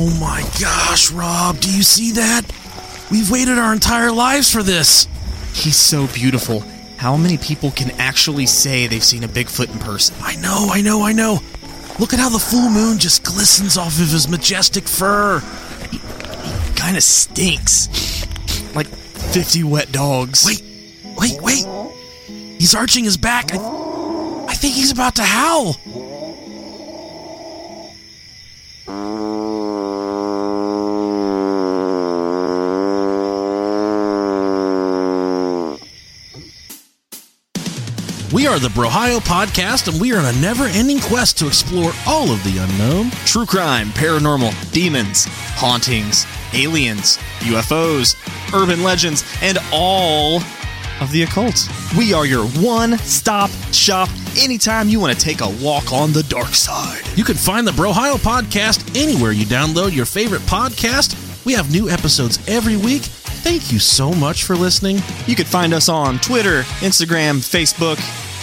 Oh my gosh, Rob, do you see that? We've waited our entire lives for this. He's so beautiful. How many people can actually say they've seen a Bigfoot in person? I know, I know, I know. Look at how the full moon just glistens off of his majestic fur. He, he kind of stinks. Like 50 wet dogs. Wait, wait, wait. He's arching his back. I, I think he's about to howl. Are the Brohio Podcast, and we are on a never ending quest to explore all of the unknown. True crime, paranormal, demons, hauntings, aliens, UFOs, urban legends, and all of the occult. We are your one stop shop anytime you want to take a walk on the dark side. You can find the Brohio Podcast anywhere you download your favorite podcast. We have new episodes every week. Thank you so much for listening. You can find us on Twitter, Instagram, Facebook,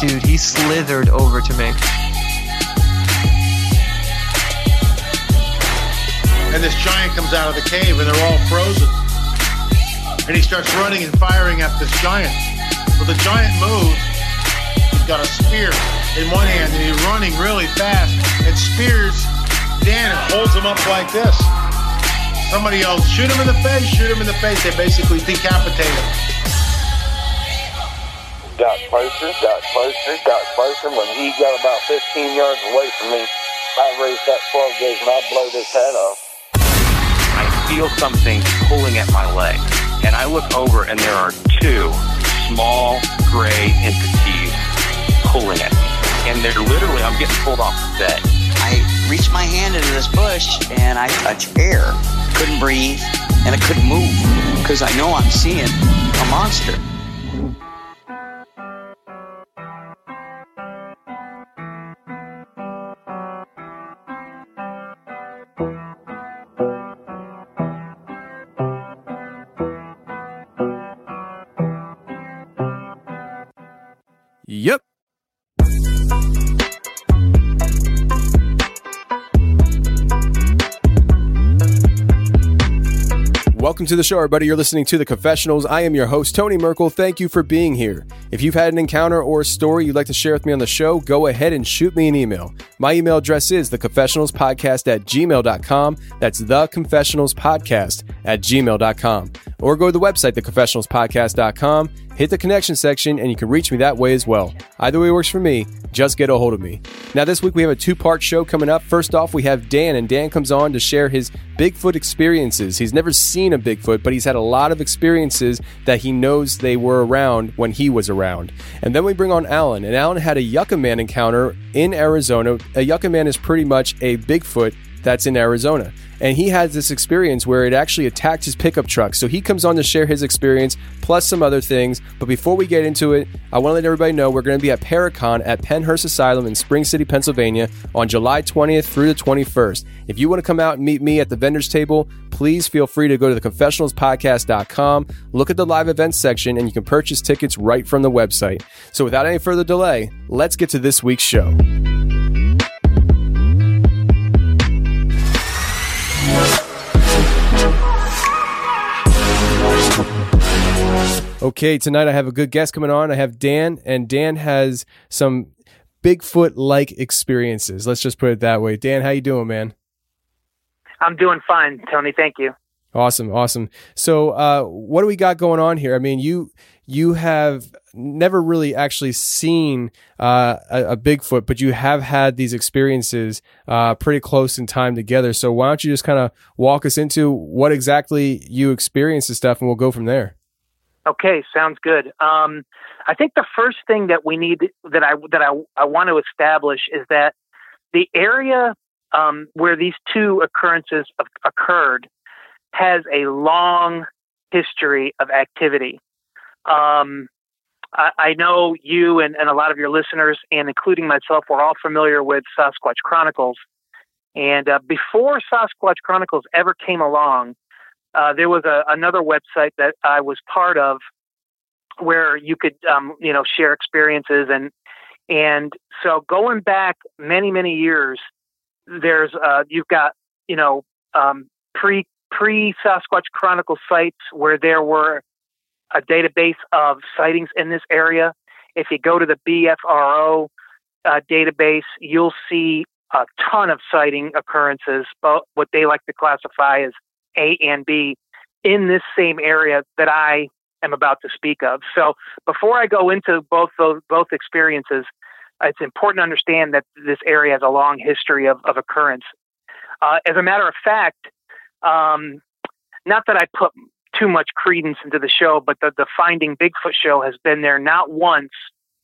dude, he slithered over to me. And this giant comes out of the cave, and they're all frozen. And he starts running and firing at this giant. Well, the giant moves. He's got a spear in one hand, and he's running really fast and spears Dan and holds him up like this. Somebody else, shoot him in the face, shoot him in the face. They basically decapitate him. Got closer, got closer, got closer. When he got about 15 yards away from me, I raised that 12 gauge and I blowed his head off. I feel something pulling at my leg. And I look over and there are two small gray entities pulling at me. And they're literally, I'm getting pulled off the bed. I reached my hand into this bush and I touched air. Couldn't breathe and I couldn't move because I know I'm seeing a monster. Welcome to the show, everybody. You're listening to The Confessionals. I am your host, Tony Merkel. Thank you for being here. If you've had an encounter or a story you'd like to share with me on the show, go ahead and shoot me an email. My email address is theconfessionalspodcast at gmail.com. That's theconfessionalspodcast at gmail.com. Or go to the website, theconfessionalspodcast.com, hit the connection section, and you can reach me that way as well. Either way works for me. Just get a hold of me. Now, this week we have a two part show coming up. First off, we have Dan, and Dan comes on to share his Bigfoot experiences. He's never seen a Bigfoot, but he's had a lot of experiences that he knows they were around when he was around. And then we bring on Allan, and Allan had a Yucca Man encounter in Arizona. A Yucca Man is pretty much a Bigfoot that's in Arizona. And he has this experience where it actually attacked his pickup truck. So he comes on to share his experience plus some other things. But before we get into it, I want to let everybody know we're going to be at Paracon at Pennhurst Asylum in Spring City, Pennsylvania on July 20th through the 21st. If you want to come out and meet me at the vendor's table, please feel free to go to theconfessionalspodcast.com, look at the live events section, and you can purchase tickets right from the website. So without any further delay, let's get to this week's show. Okay, tonight I have a good guest coming on. I have Dan, and Dan has some Bigfoot-like experiences. Let's just put it that way. Dan, how you doing, man? I'm doing fine, Tony. Thank you. Awesome, awesome. So, uh, what do we got going on here? I mean, you you have never really actually seen uh, a, a, Bigfoot, but you have had these experiences uh, pretty close in time together. So, why don't you just kind of walk us into what exactly you experienced and stuff, and we'll go from there. Okay, sounds good. Um, I think the first thing that we need that I that I, I want to establish is that the area um, where these two occurrences occurred has a long history of activity. Um, I, I know you and, and a lot of your listeners, and including myself, we're all familiar with Sasquatch Chronicles. And uh, before Sasquatch Chronicles ever came along, uh, there was a, another website that I was part of where you could, um, you know, share experiences and and so going back many many years, there's uh, you've got you know um, pre pre Sasquatch Chronicle sites where there were a database of sightings in this area. If you go to the BFRO uh, database, you'll see a ton of sighting occurrences, but what they like to classify as A and B in this same area that I am about to speak of. So before I go into both those both experiences, it's important to understand that this area has a long history of, of occurrence. Uh, as a matter of fact, um, not that I put too much credence into the show, but the, the Finding Bigfoot show has been there not once,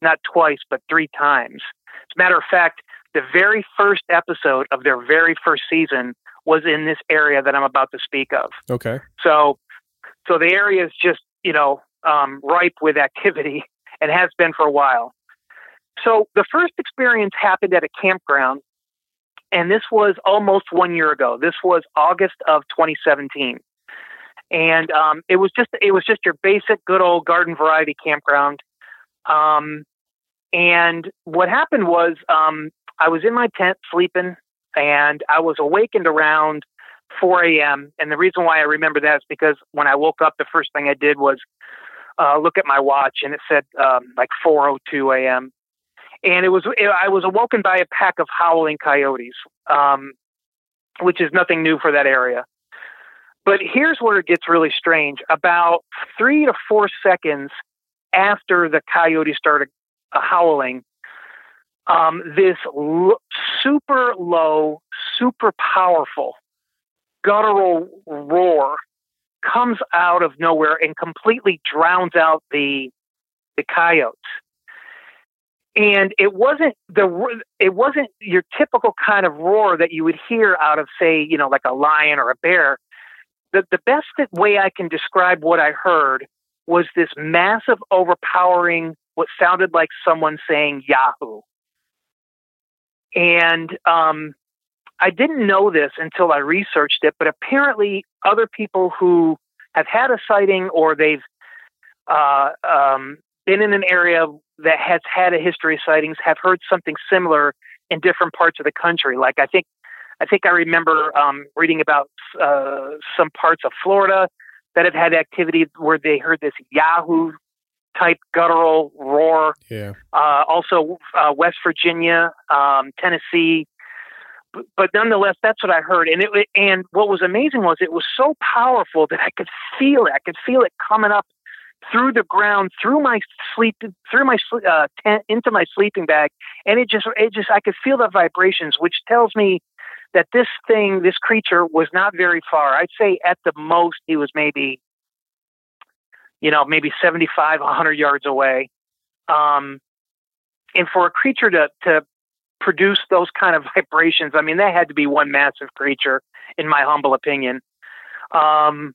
not twice, but three times. As a matter of fact, the very first episode of their very first season was in this area that I'm about to speak of. Okay. So, so the area is just you know um, ripe with activity and has been for a while. So the first experience happened at a campground, and this was almost one year ago. This was August of 2017, and um, it was just it was just your basic good old garden variety campground. Um, and what happened was um, I was in my tent sleeping, and I was awakened around 4 a.m. And the reason why I remember that is because when I woke up, the first thing I did was uh, look at my watch, and it said um, like 4:02 a.m. And it was I was awoken by a pack of howling coyotes, um, which is nothing new for that area. But here's where it gets really strange. About three to four seconds after the coyote started uh, howling, um, this l- super low, super powerful guttural roar comes out of nowhere and completely drowns out the the coyotes. And it wasn't the it wasn't your typical kind of roar that you would hear out of say you know like a lion or a bear. The the best way I can describe what I heard was this massive, overpowering, what sounded like someone saying Yahoo. And um, I didn't know this until I researched it, but apparently other people who have had a sighting or they've uh, um, been in an area that has had a history of sightings have heard something similar in different parts of the country. Like I think, I think I remember um, reading about uh, some parts of Florida that have had activity where they heard this Yahoo type guttural roar. Yeah. Uh, also, uh, West Virginia, um, Tennessee, but nonetheless, that's what I heard. And it and what was amazing was it was so powerful that I could feel it. I could feel it coming up through the ground, through my sleep, through my uh, tent, into my sleeping bag, and it just it just I could feel the vibrations, which tells me that this thing, this creature, was not very far. I'd say at the most he was maybe, you know, maybe 75, 100 yards away. Um, and for a creature to to produce those kind of vibrations. I mean, that had to be one massive creature, in my humble opinion. Um,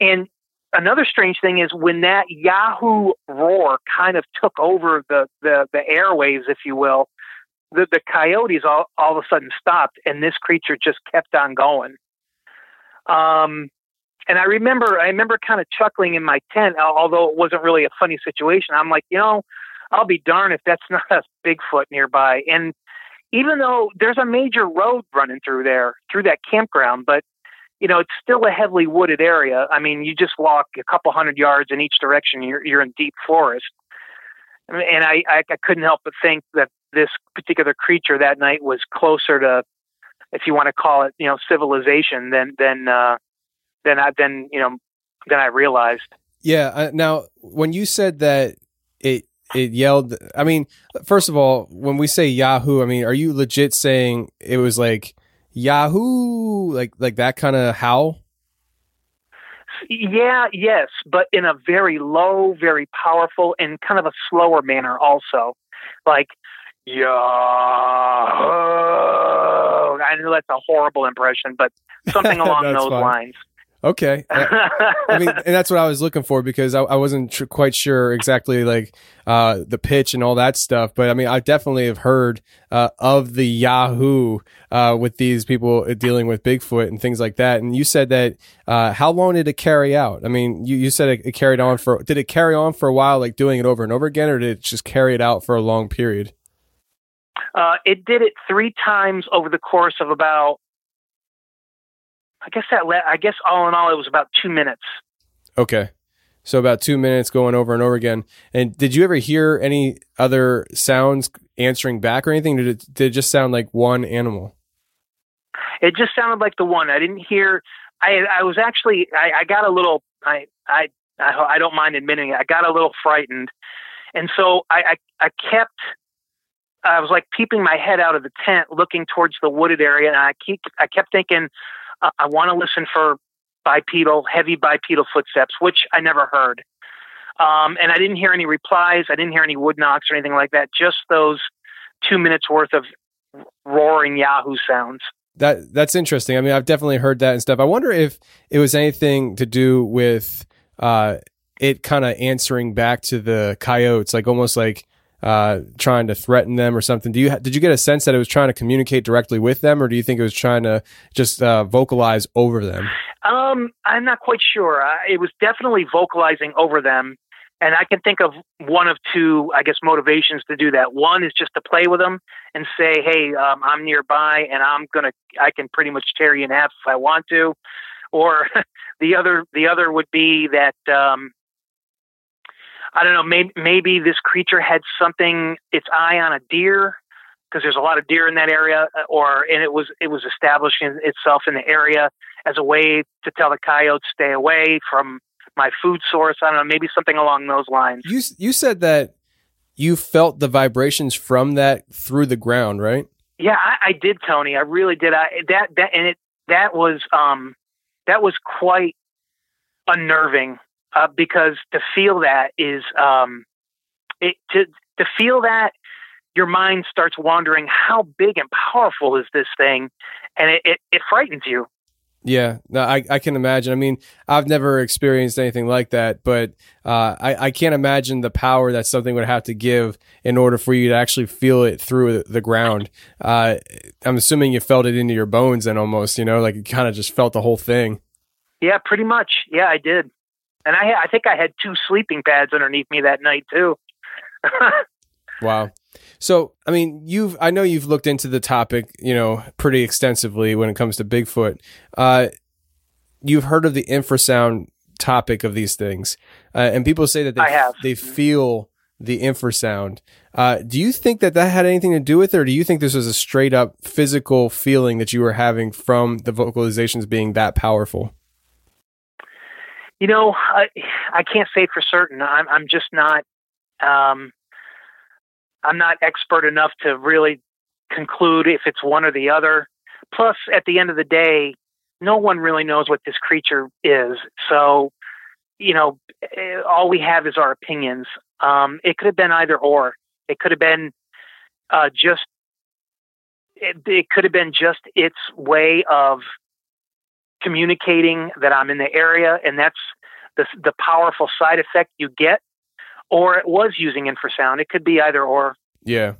and another strange thing is when that Yahoo roar kind of took over the, the, the airwaves, if you will, the, the coyotes all, all of a sudden stopped and this creature just kept on going. Um, and I remember, I remember kind of chuckling in my tent, although it wasn't really a funny situation. I'm like, you know, I'll be darned if that's not a Bigfoot nearby. And even though there's a major road running through there, through that campground, but you know, it's still a heavily wooded area. I mean, you just walk a couple hundred yards in each direction, you're, you're in deep forest. And I, I, I couldn't help but think that this particular creature that night was closer to, if you want to call it, you know, civilization than, than, uh, than I, than, you know, than I realized. Yeah. Uh, now, when you said that it, it yelled. I mean, first of all, when we say Yahoo, I mean, are you legit saying it was like Yahoo, like like that kind of howl? Yeah, yes, but in a very low, very powerful, and kind of a slower manner, also. Like Yahoo. I know that's a horrible impression, but something along those fine. lines. Okay. I, I mean, and that's what I was looking for because I, I wasn't tr- quite sure exactly like uh, the pitch and all that stuff. But I mean, I definitely have heard uh, of the Yahoo uh, with these people dealing with Bigfoot and things like that. And you said that uh, how long did it carry out? I mean, you, you said it, it carried on for, did it carry on for a while, like doing it over and over again, or did it just carry it out for a long period? Uh, it did it three times over the course of about I guess that le- I guess all in all it was about two minutes. Okay. So about two minutes going over and over again. And did you ever hear any other sounds answering back or anything? Did it, did it just sound like one animal? It just sounded like the one. I didn't hear. I I was actually I, I got a little. I, I I I don't mind admitting it. I got a little frightened, and so I I, I kept. I was like peeping my head out of the tent, looking towards the wooded area, and I keep I kept thinking, I want to listen for bipedal, heavy bipedal footsteps, which I never heard. Um, and I didn't hear any replies. I didn't hear any wood knocks or anything like that. Just those two minutes worth of roaring Yahoo sounds. That that's interesting. I mean, I've definitely heard that and stuff. I wonder if it was anything to do with uh, it kind of answering back to the coyotes, like almost like uh, trying to threaten them or something. Do you did you get a sense that it was trying to communicate directly with them, or do you think it was trying to just uh, vocalize over them? Um, I'm not quite sure. Uh, it was definitely vocalizing over them, and I can think of one of two, I guess, motivations to do that. One is just to play with them and say, "Hey, um, I'm nearby, and I'm gonna, I can pretty much tear you in half if I want to." Or the other, the other would be that um, I don't know, maybe, maybe this creature had something, its eye on a deer, because there's a lot of deer in that area, uh, or and it was it was establishing itself in the area as a way to tell the coyotes stay away from my food source. I don't know, maybe something along those lines. You you said that you felt the vibrations from that through the ground, right? Yeah, I, I did, Tony. I really did. I that that and it that was um that was quite unnerving uh, because to feel that is um, it, to to feel that your mind starts wondering how big and powerful is this thing, and it, it, it frightens you. Yeah, no, I, I can imagine. I mean, I've never experienced anything like that, but uh, I, I can't imagine the power that something would have to give in order for you to actually feel it through the ground. Uh, I'm assuming you felt it into your bones and almost, you know, like you kind of just felt the whole thing. Yeah, pretty much. Yeah, I did and I I think I had two sleeping pads underneath me that night too. wow. So, I mean, you've I know you've looked into the topic, you know, pretty extensively when it comes to Bigfoot. Uh, you've heard of the infrasound topic of these things, uh, and people say that they they feel the infrasound. Uh, do you think that that had anything to do with it, or do you think this was a straight up physical feeling that you were having from the vocalizations being that powerful? You know, I, I can't say for certain. I'm, I'm just not. Um, I'm not expert enough to really conclude if it's one or the other. Plus, at the end of the day, no one really knows what this creature is. So, you know, eh, all we have is our opinions. Um, it could have been either or. It could have been uh, just. It, it could have been just its way of communicating that I'm in the area, and that's the, the powerful side effect you get, or it was using infrasound. It could be either or. Yeah,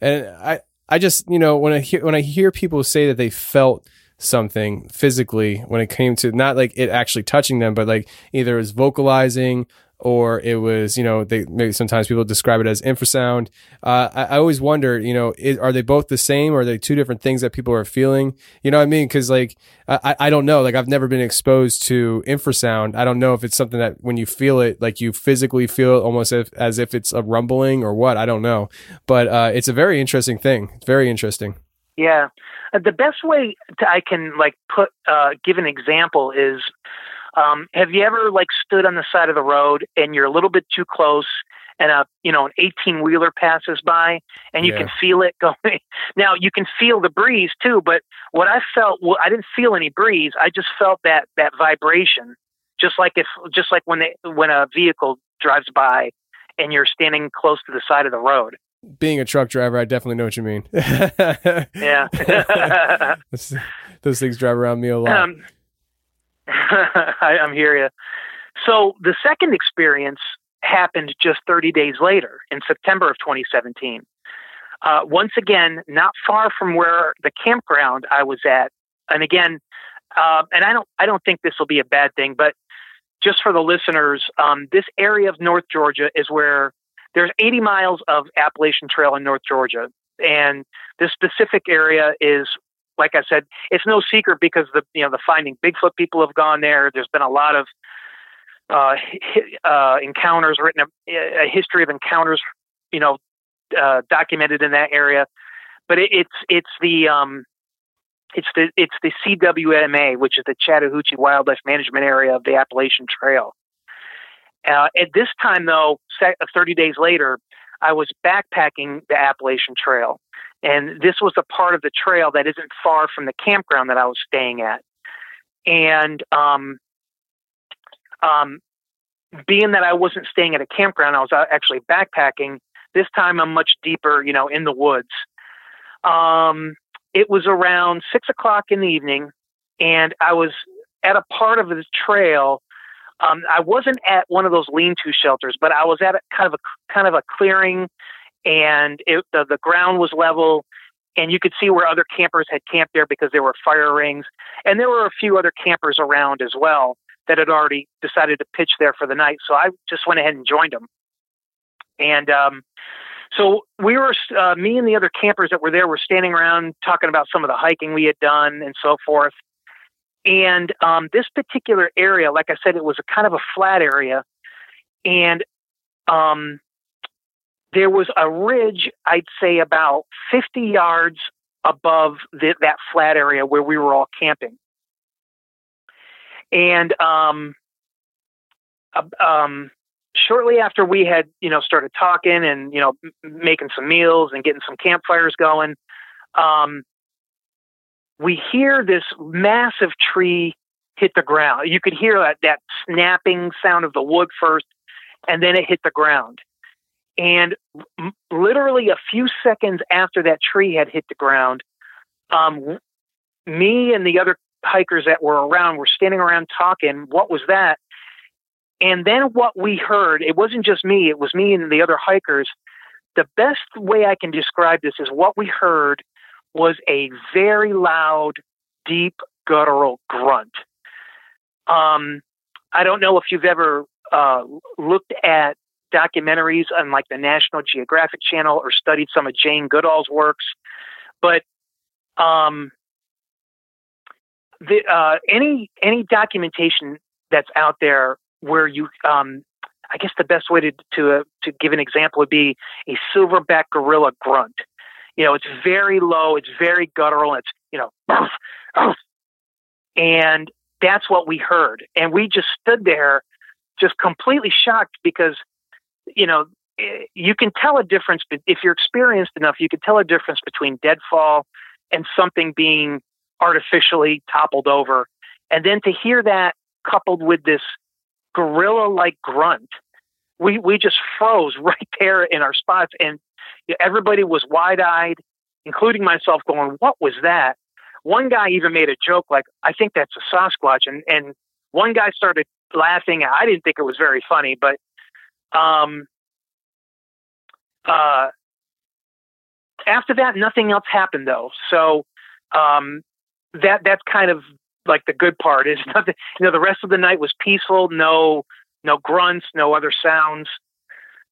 and I I just you know when I hear when I hear people say that they felt something physically when it came to not like it actually touching them, but like either it was vocalizing or it was, you know, they maybe sometimes people describe it as infrasound. Uh, I, I, always wonder, you know, is, are they both the same or are they two different things that people are feeling? You know what I mean? Cause like, I, I don't know. Like I've never been exposed to infrasound. I don't know if it's something that when you feel it, like you physically feel it almost if, as if it's a rumbling or what. I don't know. But, uh, it's a very interesting thing. It's very interesting. Yeah. Uh, the best way to, I can like put, uh, give an example is, um, have you ever like stood on the side of the road and you're a little bit too close and a you know an 18 wheeler passes by and you yeah. can feel it going? Now you can feel the breeze too but what i felt well i didn't feel any breeze. I just felt that that vibration. Just like if just like when they when a vehicle drives by and you're standing close to the side of the road. Being a truck driver i definitely know what you mean. Yeah. Those, things drive around me a lot. Um, I, I'm here. You. So the second experience happened just 30 days later in September of 2017. Uh, once again, not far from where the campground I was at, and again, uh, and I don't, I don't think this will be a bad thing, but just for the listeners, um, this area of North Georgia is where there's 80 miles of Appalachian Trail in North Georgia, and this specific area is, like I said, it's no secret because the you know the Finding Bigfoot people have gone there. There's been a lot of uh, uh, encounters written, a, a, history of encounters, you know, uh, documented in that area. But it, it's it's the um, it's the it's the CWMA, which is the Chattahoochee Wildlife Management Area of the Appalachian Trail. Uh, at this time, though, 30 days later, I was backpacking the Appalachian Trail, and this was a part of the trail that isn't far from the campground that I was staying at. And um, um, being that I wasn't staying at a campground, I was actually backpacking. This time, I'm much deeper, you know, in the woods. Um, it was around six o'clock in the evening, and I was at a part of the trail. Um, I wasn't at one of those lean-to shelters, but I was at a, kind of a kind of a clearing, and it, the, the ground was level, and you could see where other campers had camped there because there were fire rings, and there were a few other campers around as well that had already decided to pitch there for the night. So I just went ahead and joined them. And um, so we were, uh, me and the other campers that were there were standing around talking about some of the hiking we had done and so forth. And um, this particular area, like I said, it was a kind of a flat area. And um, there was a ridge, I'd say about 50 yards above the, that flat area where we were all camping. And um, um, shortly after we had, you know, started talking and you know making some meals and getting some campfires going, um, we hear this massive tree hit the ground. You could hear that, that snapping sound of the wood first, and then it hit the ground. And literally a few seconds after that tree had hit the ground, um, me and the other hikers that were around were standing around talking. What was that? And then what we heard, it wasn't just me, it was me and the other hikers. The best way I can describe this is what we heard was a very loud, deep, guttural grunt. Um, I don't know if you've ever uh, looked at documentaries on like the National Geographic Channel or studied some of Jane Goodall's works, but um, the, uh, any any documentation that's out there where you um, I guess the best way to to uh, to give an example would be a silverback gorilla grunt. You know, it's very low, it's very guttural, it's you know, and that's what we heard, and we just stood there, just completely shocked because, you know, eh, you can tell a difference if you're experienced enough. You can tell a difference between deadfall and something being artificially toppled over. And then to hear that coupled with this gorilla like grunt, we, we just froze right there in our spots. And everybody was wide eyed, including myself, going, What was that? One guy even made a joke like, I think that's a Sasquatch. And, and one guy started laughing. I didn't think it was very funny, but um, uh, after that, nothing else happened though. So um, that that's kind of like the good part is nothing you know the rest of the night was peaceful. No no grunts no other sounds.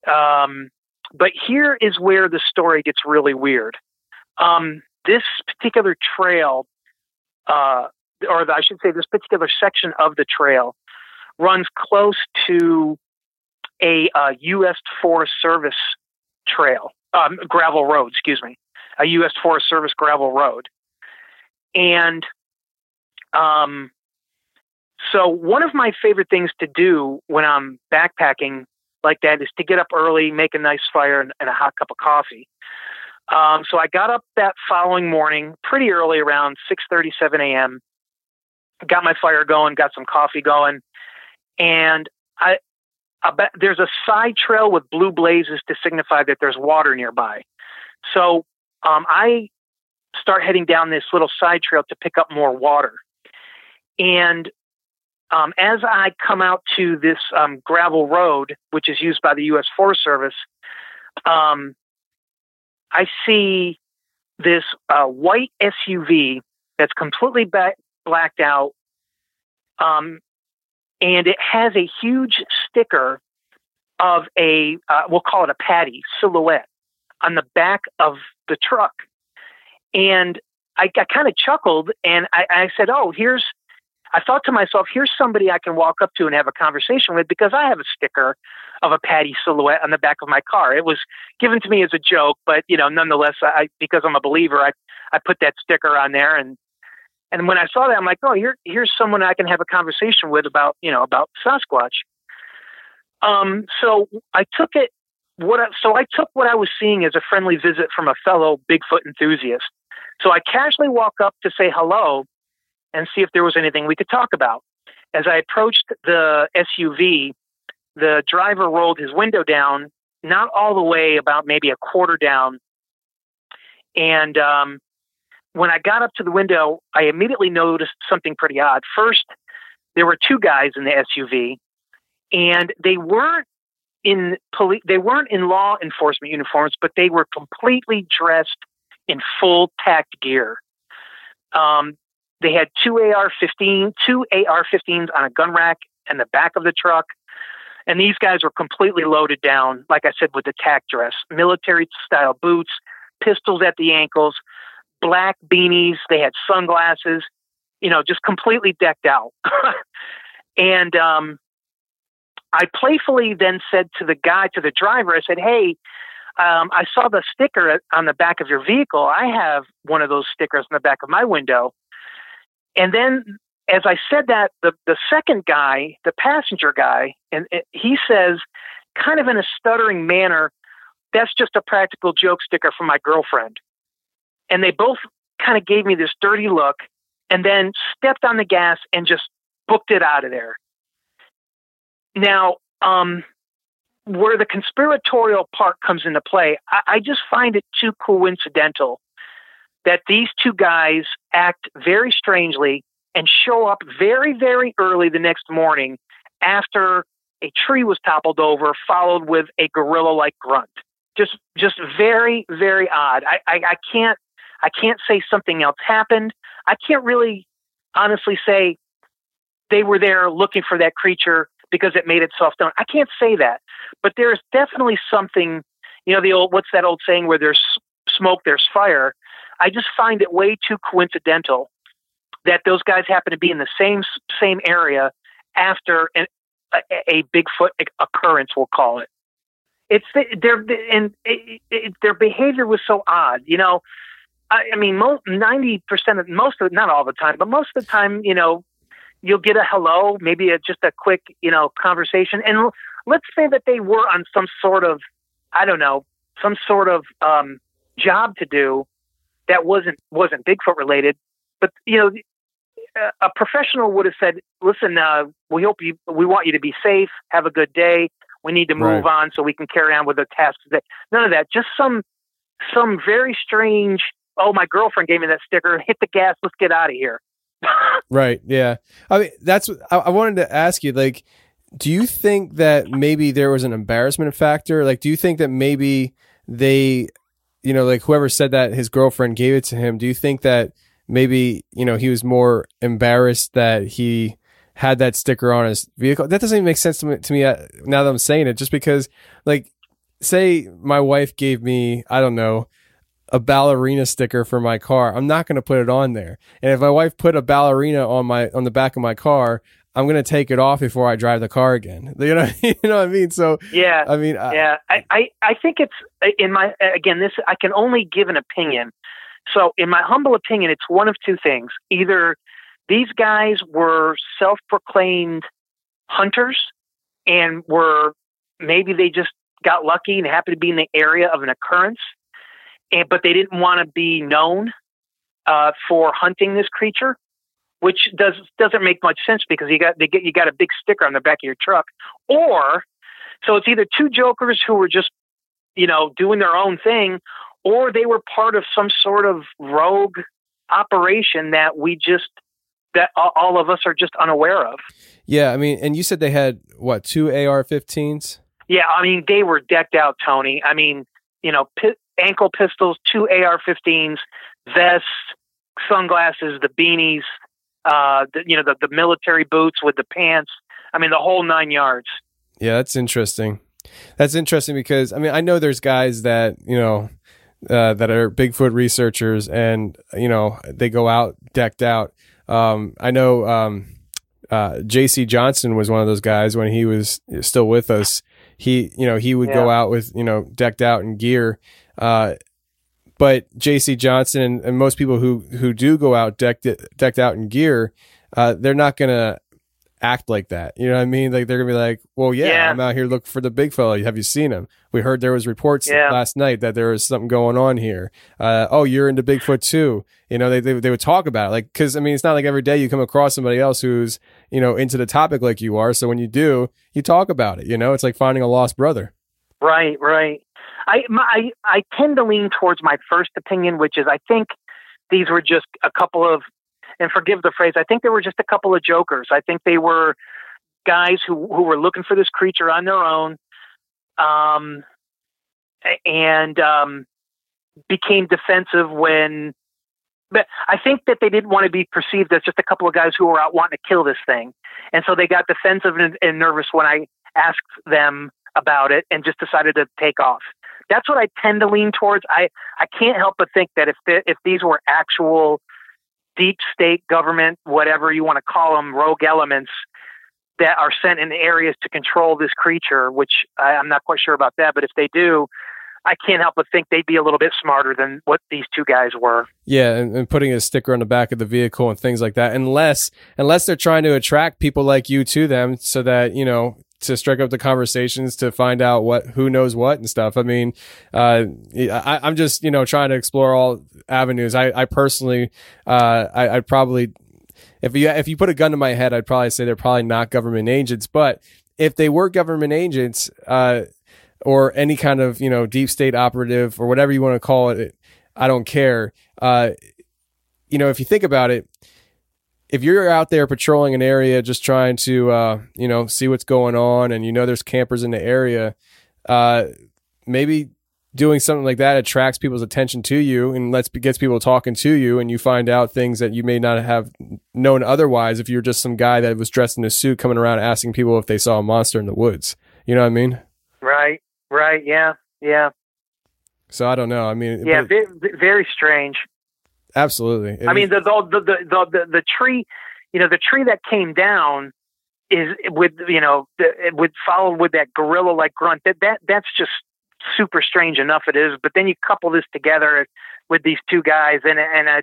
Um, but here is where the story gets really weird. Um, this particular trail uh, or the, i should say this particular section of the trail runs close to a uh, u.s forest service trail um, gravel road excuse me a u.s forest service gravel road and um, so one of my favorite things to do when I'm backpacking like that is to get up early, make a nice fire and, and a hot cup of coffee. Um, so I got up that following morning pretty early around 6:37 a.m. Got my fire going, got some coffee going, and I, Bet there's a side trail with blue blazes to signify that there's water nearby. So um, I start heading down this little side trail to pick up more water. And um, as I come out to this um, gravel road, which is used by the U.S. Forest Service, um, I see this uh, white SUV that's completely ba- blacked out, um, and it has a huge sticker of a uh, we'll call it a Patty silhouette on the back of the truck, and I, I kind of chuckled and I, I said, "Oh, here's." I thought to myself, "Here's somebody I can walk up to and have a conversation with because I have a sticker of a Patty silhouette on the back of my car." It was given to me as a joke, but you know, nonetheless, I because I'm a believer, I I put that sticker on there and and when I saw that, I'm like, oh, here, here's someone I can have a conversation with about, you know, about Sasquatch. Um, so I took it. What I, so I took what I was seeing as a friendly visit from a fellow Bigfoot enthusiast. So I casually walk up to say hello and see if there was anything we could talk about. As I approached the SUV, the driver rolled his window down, not all the way, about maybe a quarter down. And um, when I got up to the window, I immediately noticed something pretty odd. First, there were two guys in the SUV, and they weren't in police. They weren't in law enforcement uniforms, but they were completely dressed in full tact gear. Um, they had two AR-15, two AR-15s on a gun rack in the back of the truck, and these guys were completely loaded down. Like I said, with the tack dress, military-style boots, pistols at the ankles, black beanies. They had sunglasses. You know, just completely decked out. and um, I playfully then said to the guy, to the driver, I said, "Hey." um, I saw the sticker on the back of your vehicle. I have one of those stickers on the back of my window. And then as I said that, the, the second guy, the passenger guy, and he says, kind of in a stuttering manner, that's just a practical joke sticker from my girlfriend. And they both kind of gave me this dirty look and then stepped on the gas and just booked it out of there. Now, um, where the conspiratorial part comes into play, I, I just find it too coincidental that these two guys act very strangely and show up very, very early the next morning after a tree was toppled over, followed with a gorilla-like grunt. Just, just very, very odd. I, I, I can't, I can't say something else happened. I can't really, honestly say they were there looking for that creature because it made itself known. I can't say that, but there's definitely something. You know, the old what's that old saying where there's smoke, there's fire. I just find it way too coincidental that those guys happen to be in the same same area after an, a, a Bigfoot occurrence. We'll call it. It's their and it, it, their behavior was so odd. You know, I, I mean, ninety percent of most of not all the time, but most of the time, you know, you'll get a hello, maybe a, just a quick, you know, conversation. And let's say that they were on some sort of, I don't know, some sort of um, job to do that wasn't wasn't Bigfoot related. But you know, a professional would have said, "Listen, uh, we hope you, we want you to be safe. Have a good day. We need to move right. on so we can carry on with the tasks." That none of that. Just some some very strange. Oh, my girlfriend gave me that sticker. Hit the gas. Let's get out of here right. Yeah. I mean, that's I, I wanted to ask you. Like, do you think that maybe there was an embarrassment factor? Like, do you think that maybe they, you know, like whoever said that his girlfriend gave it to him? Do you think that maybe you know he was more embarrassed that he had that sticker on his vehicle? That doesn't even make sense to me, to me uh, now that I'm saying it. Just because, like, say my wife gave me, I don't know a ballerina sticker for my car. I'm not going to put it on there. And if my wife put a ballerina on my on the back of my car, I'm going to take it off before I drive the car again. You know, you know what I mean? So yeah, I mean, yeah, I, I, I think it's in my again this I can only give an opinion. So in my humble opinion, it's one of two things: either these guys were self-proclaimed hunters and were maybe they just got lucky and happened to be in the area of an occurrence and, but they didn't want to be known uh, for hunting this creature, which does doesn't make much sense because you got they get you got a big sticker on the back of your truck, or so it's either two jokers who were just you know doing their own thing, or they were part of some sort of rogue operation that we just that all- of us are just unaware of. Yeah, I mean, and you said they had what two AR-15s? Yeah, I mean they were decked out, Tony. I mean, you know, ankle pistols, two AR-15s, vests, sunglasses, the beanies, uh, the, you know, the, the military boots with the pants. I mean, the whole nine yards. Yeah, that's interesting. That's interesting because I mean I know there's guys that you know uh, that are Bigfoot researchers and you know they go out decked out. Um, I know um, uh, J.C. Johnson was one of those guys when he was still with us. He you know he would go out with you know decked out in gear. Uh, but J.C. Johnson and, and most people who who do go out decked decked out in gear, uh, they're not gonna act like that. You know what I mean? Like they're gonna be like, "Well, yeah, Yeah. I'm out here looking for the big fella. Have you seen him? We heard there was reports Yeah. last night that there was something going on here. Uh, oh, you're into Bigfoot too. You know, they they, they would talk about it, like because I mean, it's not like every day you come across somebody else who's you know into the topic like you are. So when you do, you talk about it. You know, it's like finding a lost brother. Right, right. I, my, I tend to lean towards my first opinion, which is I think these were just a couple of, and forgive the phrase, I think they were just a couple of jokers. I think they were guys who who were looking for this creature on their own, um, and um, became defensive when. But I think that they didn't want to be perceived as just a couple of guys who were out wanting to kill this thing, and so they got defensive and, and nervous when I asked them about it and just decided to take off. That's what I tend to lean towards. I, I can't help but think that if the, if these were actual deep state government, whatever you want to call them, rogue elements that are sent in areas to control this creature, which I, I'm not quite sure about that, but if they do, I can't help but think they'd be a little bit smarter than what these two guys were. Yeah, and, and putting a sticker on the back of the vehicle and things like that. Unless unless they're trying to attract people like you to them, so that you know to strike up the conversations to find out what who knows what and stuff. I mean, uh, I, I'm just you know trying to explore all avenues. I, I personally, uh, I, I'd probably if you if you put a gun to my head, I'd probably say they're probably not government agents. But if they were government agents, uh, or any kind of you know deep state operative or whatever you want to call it, I don't care. Uh, you know, if you think about it, if you're out there patrolling an area just trying to uh, you know see what's going on, and you know there's campers in the area, uh, maybe doing something like that attracts people's attention to you and lets gets people talking to you and you find out things that you may not have known otherwise if you're just some guy that was dressed in a suit coming around asking people if they saw a monster in the woods you know what i mean Right, right, yeah, yeah, so i don't know i mean yeah. very strange. Absolutely It I mean, the the, the the the the tree, you know, the tree that came down is with you know the, with followed with that gorilla like grunt. That that that's just super strange enough. It is, but then you couple this together with these two guys, and and uh,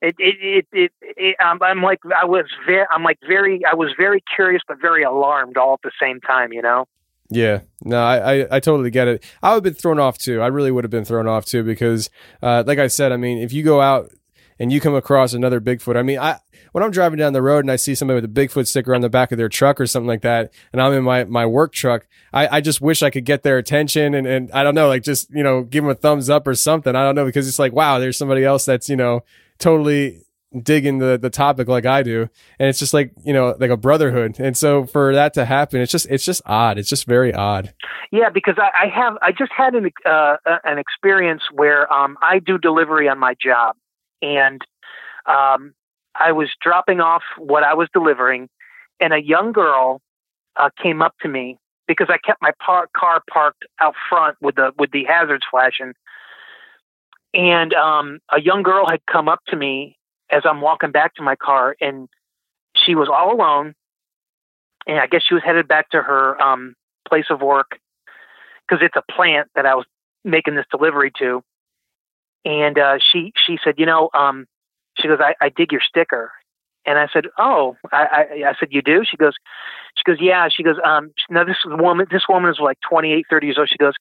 it it it, it, I'm, I'm like I was very I'm like very I was very curious but very alarmed all at the same time. You know. Yeah, no, I, I, I totally get it. I would have been thrown off too. I really would have been thrown off too because, uh, like I said, I mean, if you go out and you come across another Bigfoot, I mean, I when I'm driving down the road and I see somebody with a Bigfoot sticker on the back of their truck or something like that, and I'm in my my work truck, I, I just wish I could get their attention and and I don't know, like just you know, give them a thumbs up or something. I don't know because it's like, wow, there's somebody else that's you know totally digging the the topic like I do, and it's just like you know like a brotherhood. And so for that to happen, it's just it's just odd. It's just very odd. Yeah, because I, I have I just had an uh, an experience where um, I do delivery on my job, and um, I was dropping off what I was delivering, and a young girl uh, came up to me because I kept my par- car parked out front with the with the hazards flashing, and um, a young girl had come up to me as I'm walking back to my car, and she was all alone, and I guess she was headed back to her um, place of work because it's a plant that I was making this delivery to. And uh, she she said, you know, um, she goes, I, I dig your sticker. And I said, oh, I, I, I said, you do? She goes, she goes, yeah. She goes, um, now this woman, this woman is like 28, 30 years old. She goes,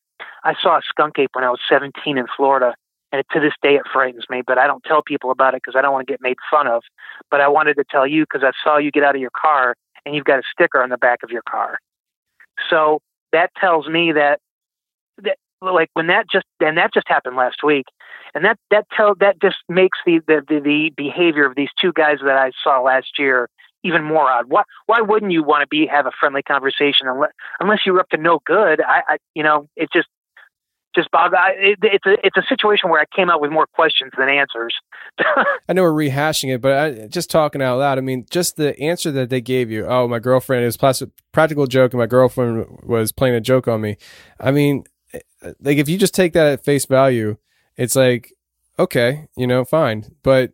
I saw a skunk ape when I was 17 in Florida. And to this day, it frightens me, but I don't tell people about it because I don't want to get made fun of. But I wanted to tell you because I saw you get out of your car and you've got a sticker on the back of your car. So that tells me that that like when that just and that just happened last week, and that that tell that just makes the the the, the behavior of these two guys that I saw last year even more odd. Why why wouldn't you want to be have a friendly conversation unless unless you were up to no good? I, I you know it just just it, it's a it's a situation where I came out with more questions than answers. I know we're rehashing it, but I, just talking out loud. I mean, just the answer that they gave you. Oh, my girlfriend is plastic, practical joke, and my girlfriend was playing a joke on me. I mean, eh, like if you just take that at face value, it's like okay, you know, fine, but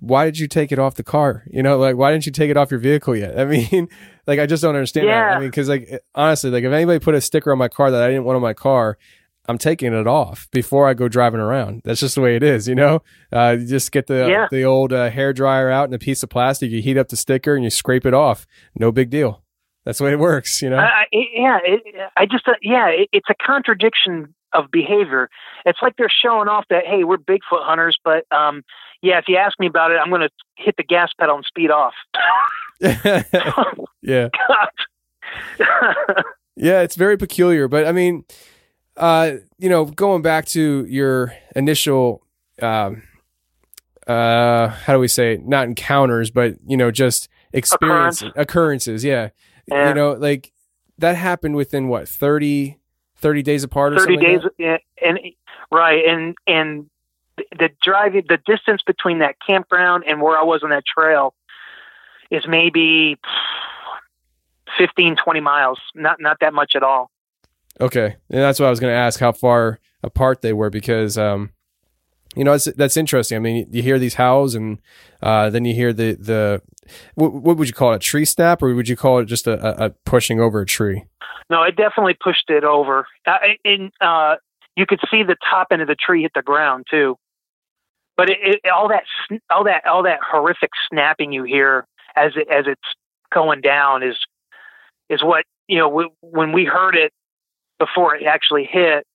why did you take it off the car? You know, like why didn't you take it off your vehicle yet? I mean, like I just don't understand yeah. that. I mean, because like honestly, like if anybody put a sticker on my car that I didn't want on my car, I'm taking it off before I go driving around. That's just the way it is, you know. Uh, you just get the yeah. the old uh, hair dryer out and a piece of plastic. You heat up the sticker and you scrape it off. No big deal. That's the way it works, you know. I, yeah, it, I just uh, yeah, it, it's a contradiction of behavior. It's like they're showing off that hey, we're Bigfoot hunters, but um, yeah, if you ask me about it, I'm going to hit the gas pedal and speed off. yeah. yeah, it's very peculiar, but I mean, uh, you know, going back to your initial, um, uh, how do we say, it? not encounters, but you know, just experiences, Occurrence. occurrences. Yeah. yeah. You know, like that happened within what 30, 30 days apart or 30 days. Like yeah, and right. And, and the driving the distance between that campground and where I was on that trail is maybe 15 20 miles not not that much at all okay. And that's what I was going to ask how far apart they were because um you know that's that's interesting. I mean you hear these howls and uh then you hear the the what, what would you call it? A tree snap or would you call it just a, a, pushing over a tree? No it definitely pushed it over. Uh, uh you could see the top end of the tree hit the ground too. But it, it, all that all that all that horrific snapping you hear as it, as it's going down is is what you know we, when we heard it before it actually hit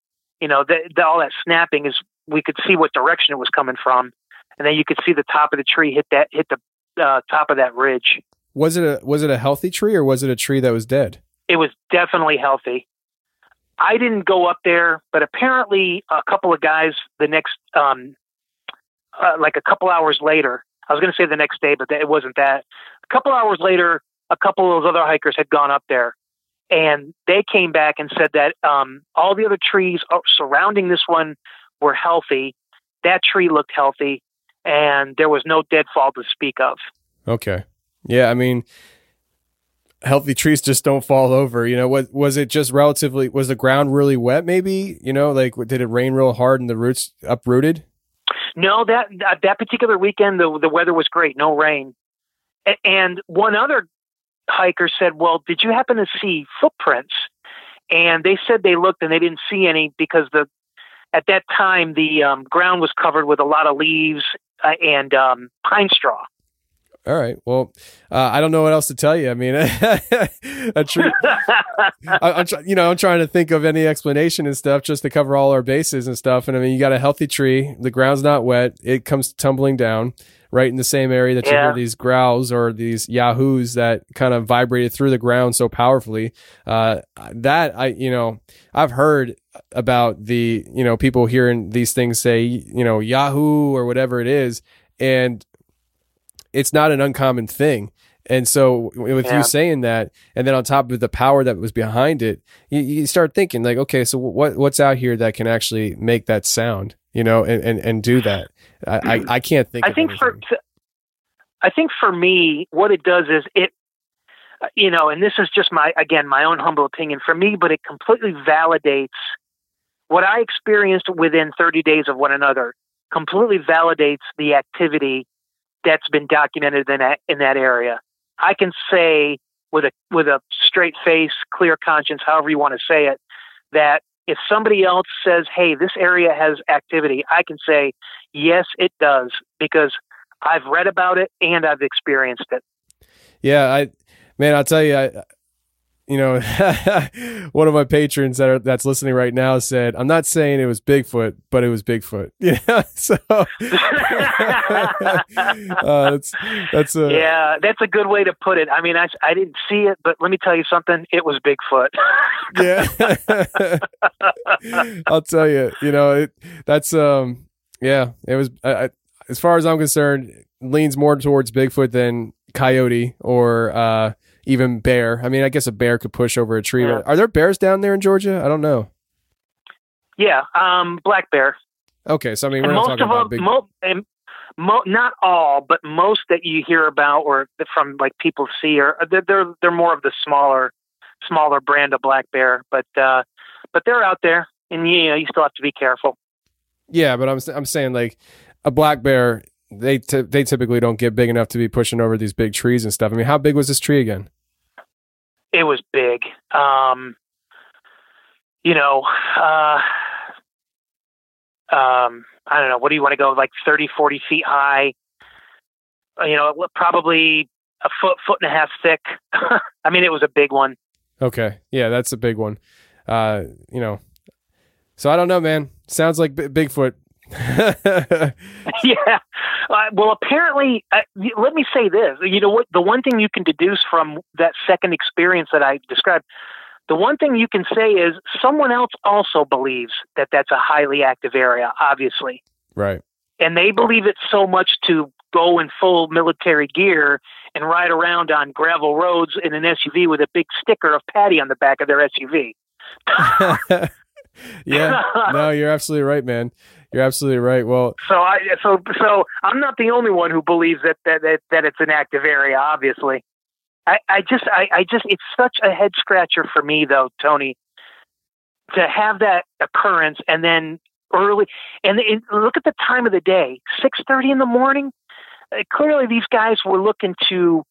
you know the, the, all that snapping is we could see what direction it was coming from and then you could see the top of the tree hit that hit the uh, top of that ridge was it a was it a healthy tree or was it a tree that was dead it was definitely healthy I didn't go up there, but apparently a couple of guys the next um, uh, like a couple hours later. I was going to say the next day, but it wasn't that. A couple hours later, a couple of those other hikers had gone up there, and they came back and said that um, all the other trees surrounding this one were healthy. That tree looked healthy, and there was no deadfall to speak of. Okay. Yeah, I mean, healthy trees just don't fall over. You know, what was it just relatively was the ground really wet maybe? You know, like did it rain real hard and the roots uprooted? No, that that particular weekend the the weather was great, no rain. And one other hiker said, "Well, did you happen to see footprints?" And they said they looked and they didn't see any because the at that time the um, ground was covered with a lot of leaves uh, and um, pine straw. All right. Well, uh, I don't know what else to tell you. I mean, a tree. I, am you know, I'm trying to think of any explanation and stuff just to cover all our bases and stuff. And I mean, you got a healthy tree. The ground's not wet. It comes tumbling down right in the same area that yeah. you hear these growls or these yahoos that kind of vibrated through the ground so powerfully. Uh, that I, you know, I've heard about the, you know, people hearing these things say, you know, Yahoo or whatever it is. And it's not an uncommon thing. And so with yeah. you saying that, and then on top of the power that was behind it, you, you, start thinking like, okay, so what what's out here that can actually make that sound, you know, and and, and do that? I, I, I can't think. I think anything. for I think for me, what it does is it, uh, you know, and this is just my again my own humble opinion for me, but it completely validates what I experienced within 30 days of one another. Completely validates the activity that's been documented in that in that area. I can say with a with a straight face, clear conscience, however you want to say it, that if somebody else says, "Hey, this area has activity," I can say, "Yes, it does," because I've read about it and I've experienced it. Yeah, I man, I'll tell you, I, you know, one of my patrons that are, that's listening right now said, "I'm not saying it was Bigfoot, but it was Bigfoot." Yeah, so uh, that's that's a yeah, that's a good way to put it. I mean, I, I didn't see it, but let me tell you something. It was Bigfoot. yeah. I'll tell you, you know, it, that's um, yeah, it was. I, I, as far as I'm concerned, leans more towards Bigfoot than coyote or uh even bear. I mean, I guess a bear could push over a tree. Yeah. Are there bears down there in Georgia? I don't know. yeah, um, black bear. Okay, so I mean, we're and not most talking of about them, big. mo- and mo- not all, but most that you hear about or from like people see are they're they're, they're more of the smaller smaller brand of black bear, but uh, but they're out there, and you know you still have to be careful. Yeah, but I'm I'm saying like a black bear. They t- they typically don't get big enough to be pushing over these big trees and stuff. I mean, how big was this tree again? It was big. Um, you know, uh, um, I don't know. What do you want to go like 30, 40 feet high? You know, probably a foot, foot and a half thick. I mean, it was a big one. Okay, yeah, that's a big one. Uh, you know, so I don't know, man. Sounds like B- Bigfoot. yeah. Uh, well, apparently, uh, let me say this. You know what? The one thing you can deduce from that second experience that I described, the one thing you can say is someone else also believes that that's a highly active area, obviously. right. And they believe it so much to go in full military gear and ride around on gravel roads in an SUV with a big sticker of Patty on the back of their SUV. yeah. No, you're absolutely right, man. You're absolutely right. Well, So I so so I'm not the only one who believes that that that, that it's an active area. Obviously, I, I just I, I just it's such a head scratcher for me though, Tony, to have that occurrence and then early and look at the time of the day, six thirty in the morning. Uh, clearly, these guys were looking to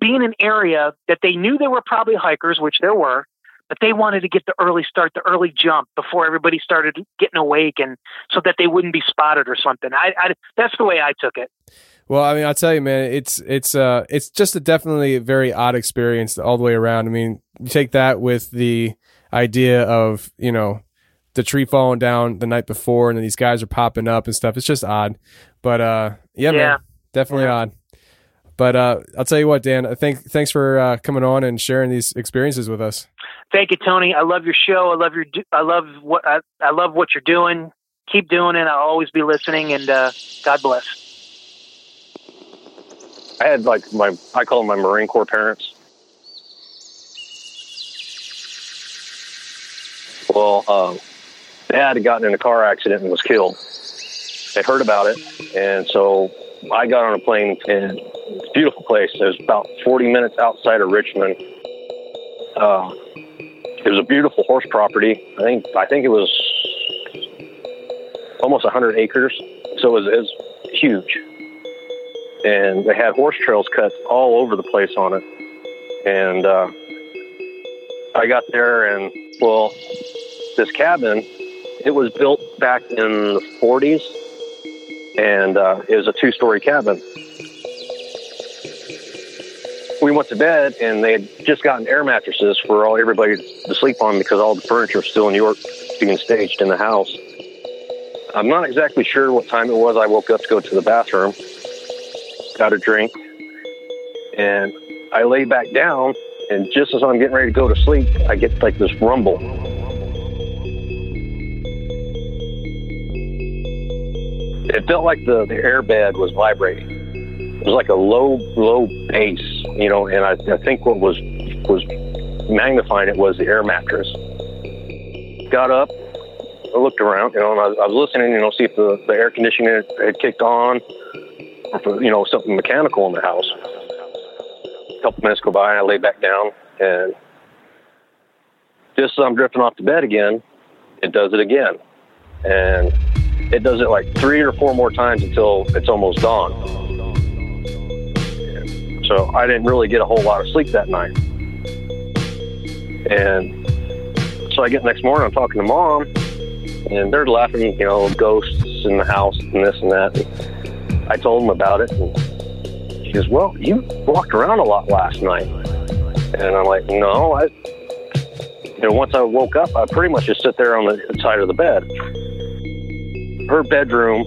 be in an area that they knew there were probably hikers, which there were, but they wanted to get the early start, the early jump before everybody started getting awake, and so that they wouldn't be spotted or something. I, I that's the way I took it. Well, I mean, I'll tell you, man, it's it's uh it's just a definitely very odd experience all the way around. I mean, you take that with the idea of you know the tree falling down the night before, and then these guys are popping up and stuff. It's just odd, but uh, yeah, Yeah. man, definitely odd. But uh, I'll tell you what, Dan. I think thanks for uh, coming on and sharing these experiences with us. Thank you, Tony. I love your show. I love your. I love what I, I love what you're doing. Keep doing it. I'll always be listening, and uh, God bless. I had like my I call them my Marine Corps parents. Well, um, dad had gotten in a car accident and was killed. They heard about it, and so I got on a plane and beautiful place. It was about 40 minutes outside of Richmond. Uh, it was a beautiful horse property. I think I think it was almost 100 acres, so it was, it was huge and they had horse trails cut all over the place on it. And uh, I got there, and well, this cabin, it was built back in the 40s, and uh, it was a two-story cabin. We went to bed, and they had just gotten air mattresses for all everybody to sleep on because all the furniture was still in New York being staged in the house. I'm not exactly sure what time it was. I woke up to go to the bathroom got a drink, and I lay back down. And just as I'm getting ready to go to sleep, I get like this rumble. It felt like the, the airbed was vibrating. It was like a low, low bass, you know. And I, I think what was was magnifying it was the air mattress. Got up, I looked around, you know, and I, I was listening, you know, see if the, the air conditioning had, had kicked on or for, you know, something mechanical in the house. A couple minutes go by, and I lay back down, and just as I'm drifting off to bed again, it does it again. And it does it like three or four more times until it's almost dawn. So I didn't really get a whole lot of sleep that night. And so I get next morning, I'm talking to mom, and they're laughing, you know, ghosts in the house and this and that. And I told them about it, and she goes, "Well, you walked around a lot last night." And I'm like, no, I. You know, once I woke up, I pretty much just sit there on the side of the bed. Her bedroom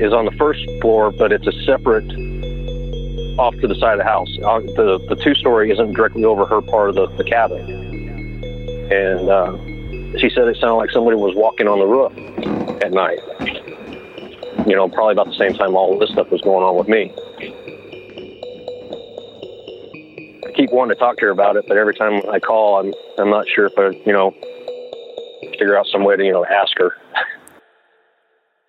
is on the first floor, but it's a separate off to the side of the house. Uh, the the two story isn't directly over her part of the, the cabin. And uh, she said it sounded like somebody was walking on the roof at night. You know, probably about the same time all this stuff was going on with me. I keep wanting to talk to her about it, but every time I call, I'm I'm not sure if I, you know, figure out some way to you know ask her.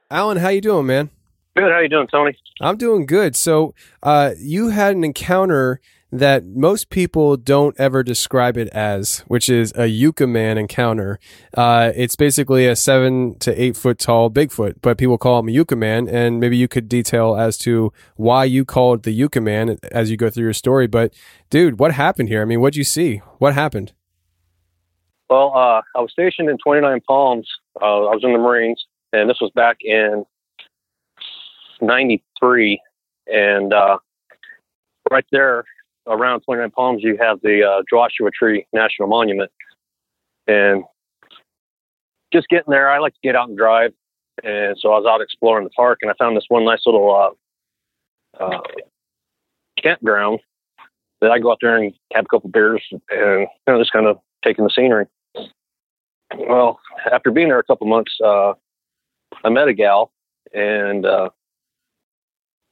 Allan, how you doing, man? Good. How you doing, Tony? I'm doing good. So, uh, you had an encounter that most people don't ever describe it as, which is a Yucca Man encounter. Uh, it's basically a seven to eight foot tall Bigfoot, but people call him a Yucca Man. And maybe you could detail as to why you called the Yucca Man as you go through your story. But, dude, what happened here? I mean, what'd you see? What happened? Well, uh, I was stationed in 29 Palms. Uh, I was in the Marines, and this was back in 93. And uh, right there around 29 Palms, you have the uh, Joshua Tree National Monument. And just getting there, I like to get out and drive. And so I was out exploring the park, and I found this one nice little uh, uh, campground that I go out there and have a couple beers and you know, just kind of taking the scenery. Well, after being there a couple months, uh, I met a gal, and uh,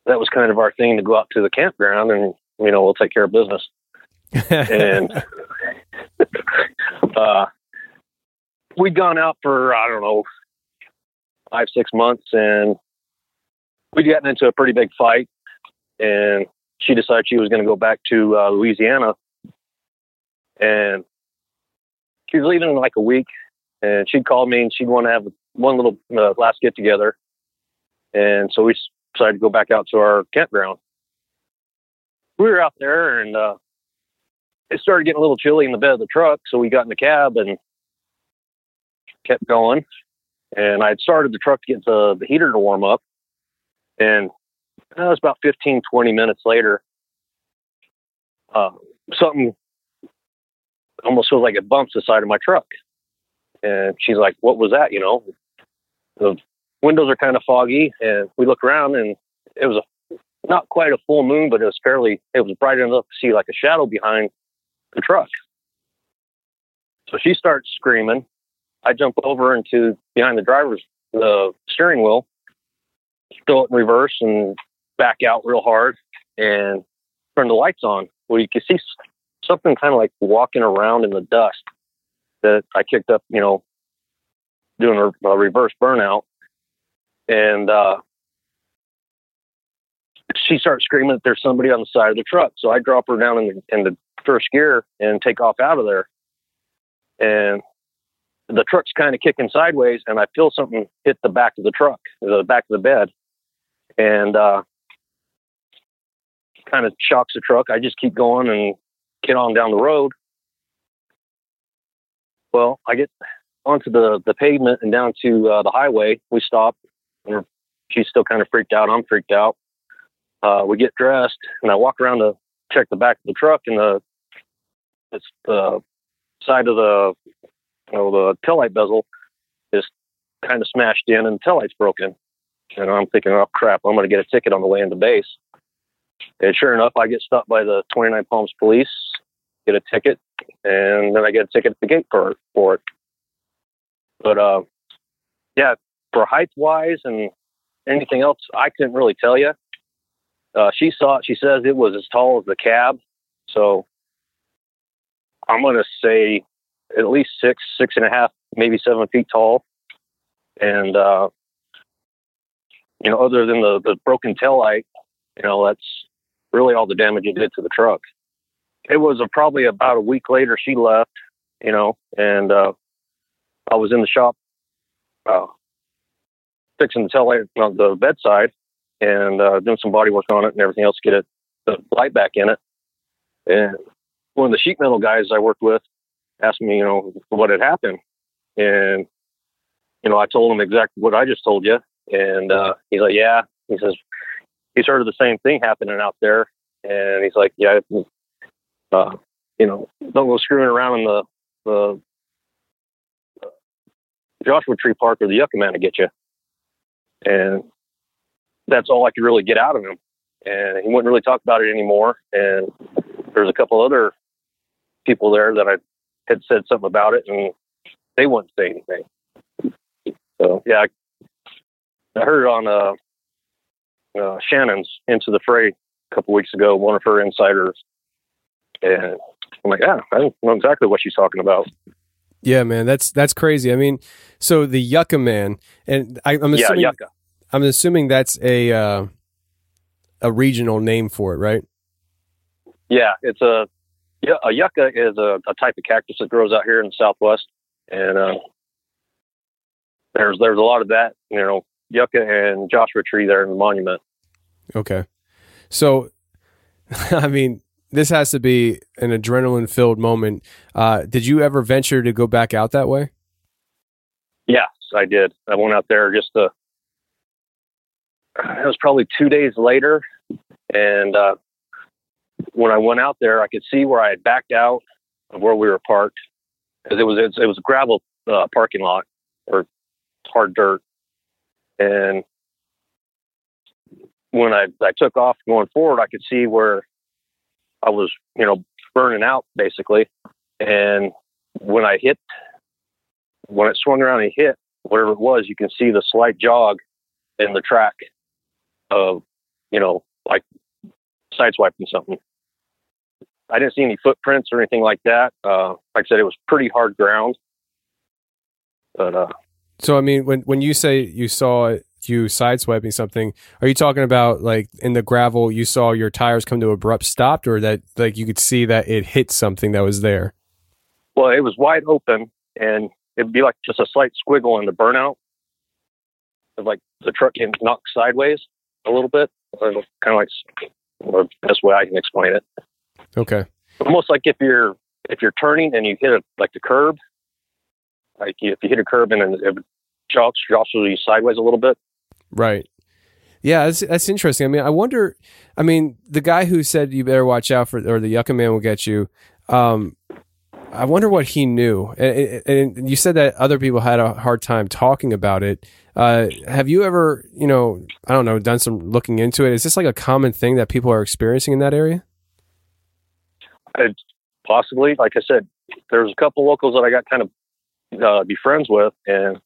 that was kind of our thing to go out to the campground and you know we'll take care of business. and uh, we'd gone out for I don't know five six months, and we'd gotten into a pretty big fight, and she decided she was going to go back to uh, Louisiana, and she was leaving in like a week, and she'd called me and she'd want to have one little uh, last get together, and so we decided to go back out to our campground. We were out there and uh, it started getting a little chilly in the bed of the truck, so we got in the cab and kept going. And I had started the truck to get the, the heater to warm up, and uh, it was about 15, 20 minutes later. Uh, something almost feels like it bumps the side of my truck. And she's like, What was that? You know, windows are kind of foggy. And we look around and it was a, not quite a full moon, but it was fairly, it was bright enough to see like a shadow behind the truck. So she starts screaming. I jump over into behind the driver's the steering wheel, throw it in reverse and back out real hard and turn the lights on. Well, you can see something kind of like walking around in the dust that I kicked up, you know, doing a, a reverse burnout. And uh, she starts screaming that there's somebody on the side of the truck. So I drop her down in the, in the first gear and take off out of there. And the truck's kind of kicking sideways, and I feel something hit the back of the truck, the back of the bed. And uh, kind of shocks the truck. I just keep going and get on down the road. Well, I get onto the, the pavement and down to uh, the highway. We stop. She's still kind of freaked out. I'm freaked out. Uh, we get dressed, and I walk around to check the back of the truck, and the it's the side of the you know the tail light bezel is kind of smashed in, and the tail light's broken. And I'm thinking, oh crap, I'm going to get a ticket on the way into base. And sure enough, I get stopped by the 29 Palms police, get a ticket, and then I get a ticket at the gate for, for it. But uh, yeah, for height wise and anything else, I couldn't really tell you. Uh, she saw it. She says it was as tall as the cab. So I'm going to say at least six, six and a half, maybe seven feet tall. And, uh, you know, other than the, the broken tail light, you know, that's really all the damage it did to the truck. It was a, probably about a week later she left, you know, and uh, I was in the shop uh, fixing the tail light on the bedside and uh, doing some body work on it and everything else to get it the light back in it. And one of the sheet metal guys I worked with asked me, you know, what had happened, and you know, I told him exactly what I just told you, and uh, he's like, yeah. He says he's heard of the same thing happening out there, and he's like, yeah. Uh, you know, don't go screwing around in the the Joshua Tree Park or the Yucca Man to get you. And that's all I could really get out of him. And he wouldn't really talk about it anymore. And there's a couple other people there that I had said something about it, and they wouldn't say anything. So yeah, I, I heard on uh, uh, Shannon's Into the Fray a couple weeks ago, one of her insiders, and I'm like, yeah, I don't know exactly what she's talking about. Yeah, man, that's that's crazy. I mean, so the Yucca Man, and I, am assuming Yeah, Yucca. I'm assuming that's a uh, a regional name for it, right? Yeah, it's a yeah, a yucca is a, a type of cactus that grows out here in the Southwest, and uh, there's there's a lot of that. You know, yucca and Joshua tree there in the monument. Okay, so I mean, this has to be an adrenaline filled moment. Uh, did you ever venture to go back out that way? Yes, I did. I went out there just to. It was probably two days later, and uh, when I went out there, I could see where I had backed out of where we were parked it was it was a gravel uh, parking lot or hard dirt, and when I I took off going forward, I could see where I was you know burning out basically, and when I hit when it swung around and hit whatever it was, you can see the slight jog in the track of you know like sideswiping something. I didn't see any footprints or anything like that. Uh, like I said, it was pretty hard ground. But uh, So I mean, when when you say you saw you sideswiping something, are you talking about like in the gravel you saw your tires come to abrupt stop, or that like you could see that it hit something that was there? well, it was wide open, and it'd be like just a slight squiggle in the burnout, of like the truck can knock sideways a little bit, kind of like the best way I can explain it. Okay. almost like if you're if you're turning and you hit a like the curb, like if you hit a curb and then it jolts jostles you sideways a little bit. Right. Yeah, that's that's interesting. I mean, I wonder. I mean, the guy who said you better watch out for, or the Yucca Man will get you. Um, I wonder what he knew. And, and you said that other people had a hard time talking about it. Uh, have you ever, you know, I don't know, done some looking into it? Is this like a common thing that people are experiencing in that area? Possibly, like I said, there's a couple locals that I got kind of uh, be friends with, and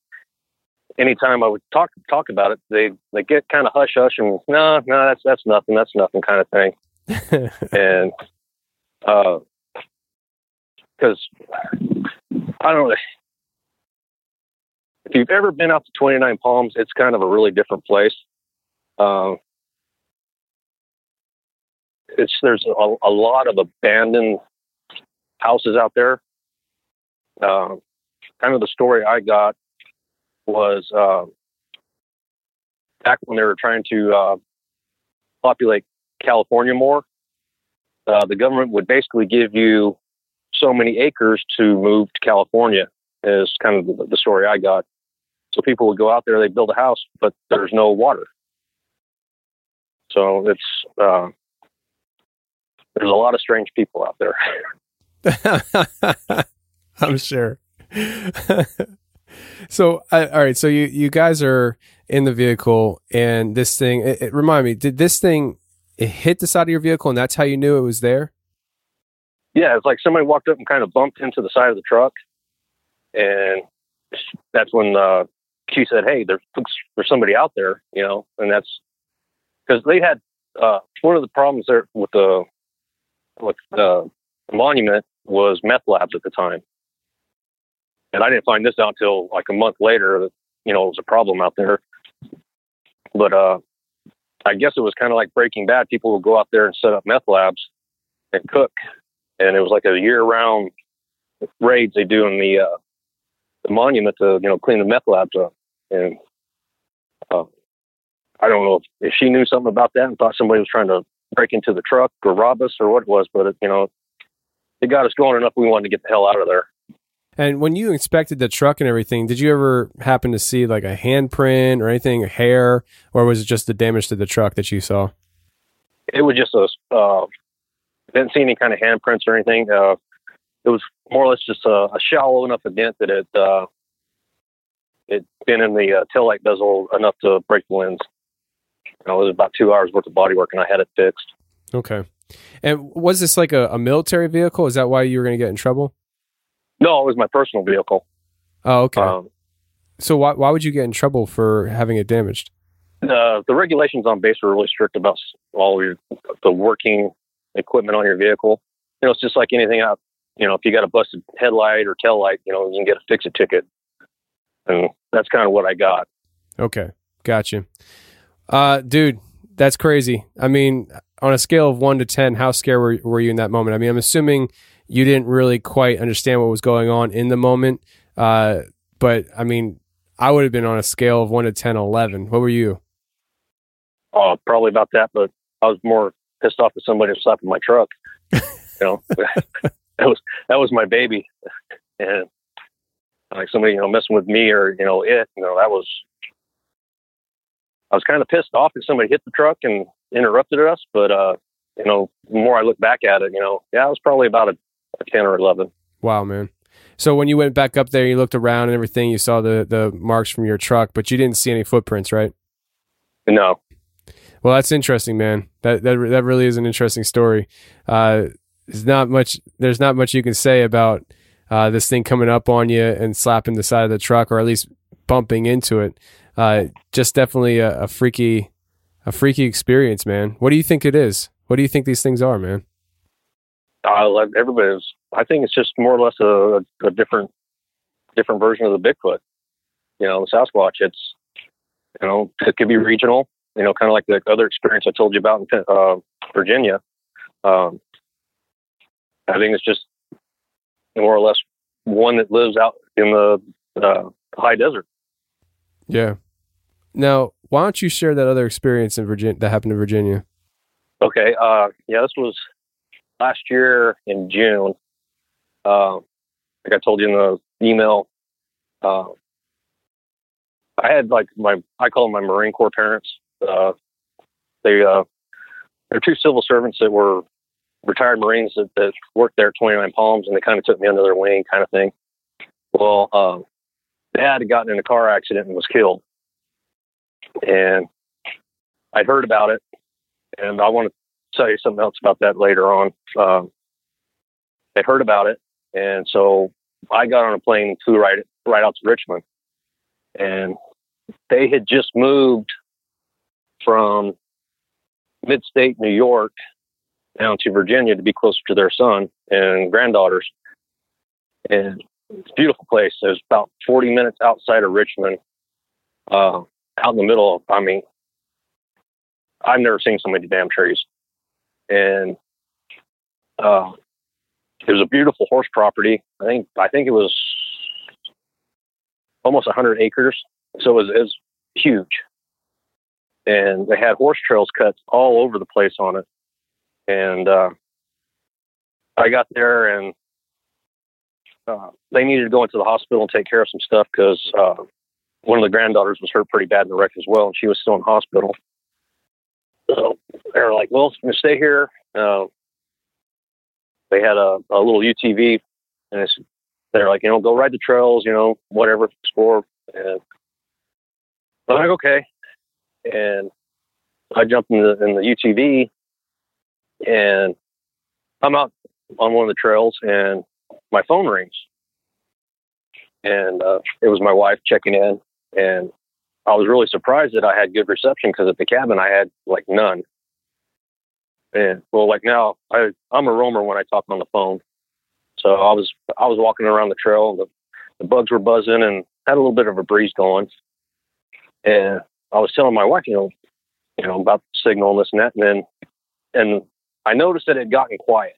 anytime I would talk talk about it, they they get kind of hush hush and no, no, that's that's nothing, that's nothing kind of thing. and uh, because I don't know if you've ever been out to 29 Palms, it's kind of a really different place. Um, it's there's a, a lot of abandoned houses out there. Um, kind of the story I got was uh, back when they were trying to uh, populate California more. Uh, the government would basically give you so many acres to move to California. Is kind of the, story I got. So people would go out there, they build a house, but there's no water. So it's uh, there's a lot of strange people out there. I'm sure. so, I, all right. So you you guys are in the vehicle, and this thing. It, it, remind me, did this thing it hit the side of your vehicle, and that's how you knew it was there? yeah, it's like somebody walked up and kind of bumped into the side of the truck, and that's when uh, she said, "Hey, there's there's somebody out there," you know, and that's because they had uh, one of the problems there with the with the monument was meth labs at the time, and I didn't find this out until like a month later that you know it was a problem out there. But uh, I guess it was kind of like Breaking Bad. People would go out there and set up meth labs and cook, and it was like a year-round raids they do in the uh, the monument to you know clean the meth labs up. And uh, I don't know if, if she knew something about that and thought somebody was trying to break into the truck or rob us or what it was, but it, you know, it got us going enough. We wanted to get the hell out of there. And when you inspected the truck and everything, did you ever happen to see like a handprint or anything, a hair, or was it just the damage to the truck that you saw? It was just a uh, didn't see any kind of handprints or anything. Uh, it was more or less just a, a shallow enough a dent that it uh, it been in the uh, tail light bezel enough to break the lens. You know, it was about two hours worth of body work, and I had it fixed. Okay. And was this like a, a military vehicle? Is that why you were going to get in trouble? No, it was my personal vehicle. Oh, okay. Um, so why why would you get in trouble for having it damaged? uh, the regulations on base are really strict about all your the working equipment on your vehicle. You know, it's just like anything out. You know, if you got a busted headlight or tail light, you know, you can get a fix it ticket, and that's kind of what I got. Okay, gotcha. Uh, dude, that's crazy. I mean, on a scale of one to ten, how scared were, were you in that moment? I mean, I'm assuming you didn't really quite understand what was going on in the moment. Uh, but I mean, I would have been on a scale of one to 10, 11. What were you? Uh, probably about that, but I was more pissed off that somebody slapping my truck. you know, that was that was my baby, and like somebody you know messing with me or you know it. You know, that was. I was kind of pissed off that somebody hit the truck and interrupted us, but uh, you know, the more I look back at it, you know, yeah, I was probably about a, ten or eleven. Wow, man. So when you went back up there, you looked around and everything, you saw the, the marks from your truck, but you didn't see any footprints, right? No. Well, that's interesting, man. That that that really is an interesting story. Uh, there's not much. There's not much you can say about uh, this thing coming up on you and slapping the side of the truck, or at least bumping into it. Uh, just definitely a, a freaky, a freaky experience, man. What do you think it is? What do you think these things are, man? Uh, like everybody's. I think it's just more or less a, a different, different version of the Bigfoot. You know, the Sasquatch. It's, you know, it could be regional. You know, kind of like the other experience I told you about in uh, Virginia. Um, I think it's just more or less one that lives out in the uh, high desert. Yeah. Now, why don't you share that other experience in Virginia that happened in Virginia? Okay. Uh, yeah, this was last year in June. Uh, like I told you in the email, uh, I had like my I call them my Marine Corps parents. Uh, they uh, they're two civil servants that were retired Marines that, that worked there at 29 Palms, and they kind of took me under their wing, kind of thing. Well, uh, dad had gotten in a car accident and was killed, and I'd heard about it, and I want to tell you something else about that later on. Um, they heard about it, and so I got on a plane and flew right right out to Richmond, and they had just moved from mid-state New York down to Virginia to be closer to their son and granddaughters, and it's a beautiful place. It was about 40 minutes outside of Richmond, uh, out in the middle of. I mean, I've never seen so many damn trees, and uh, it was a beautiful horse property. I think I think it was almost 100 acres, so it was, it was huge. And they had horse trails cut all over the place on it. And uh, I got there, and uh, they needed to go into the hospital and take care of some stuff because uh, one of the granddaughters was hurt pretty bad in the wreck as well, and she was still in hospital. So they're like, "Well, I'm gonna stay here." Uh, they had a, a little UTV, and it's, they're like, you know, go ride the trails, you know, whatever, explore. And I'm like, okay. And I jumped in the, in the UTV, and I'm out on one of the trails, and my phone rings, and uh, it was my wife checking in, and I was really surprised that I had good reception because at the cabin I had like none. And well, like now I I'm a roamer when I talk on the phone, so I was I was walking around the trail and the, the bugs were buzzing and had a little bit of a breeze going, and I was telling my wife, you know, you know about the signal and this and that, and then and I noticed that it had gotten quiet,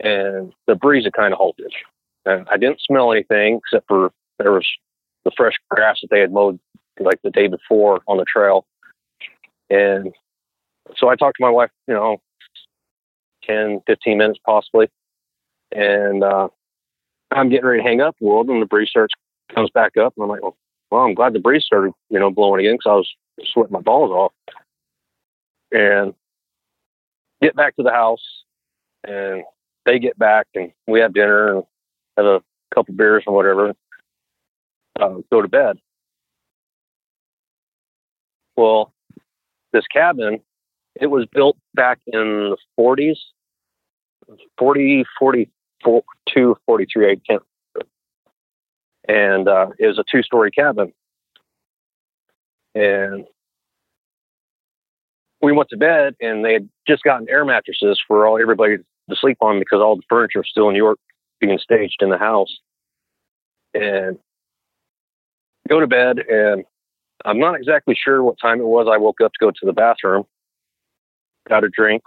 and the breeze had kind of halted. And I didn't smell anything except for there was the fresh grass that they had mowed like the day before on the trail. And so I talked to my wife, you know, 10, 15 minutes possibly. And uh, I'm getting ready to hang up, world, and the breeze starts comes back up. And I'm like, well, well I'm glad the breeze started, you know, blowing again because I was sweating my balls off. And get back to the house, and they get back, and we have dinner and have a couple beers and whatever. Uh, go to bed. Well, this cabin, it was built back in the 40s, 40, 42, 43, I can't. And uh, it was a two story cabin. And we went to bed, and they had just gotten air mattresses for all everybody to sleep on because all the furniture was still in New York being staged in the house. And go to bed, and I'm not exactly sure what time it was. I woke up to go to the bathroom, got a drink,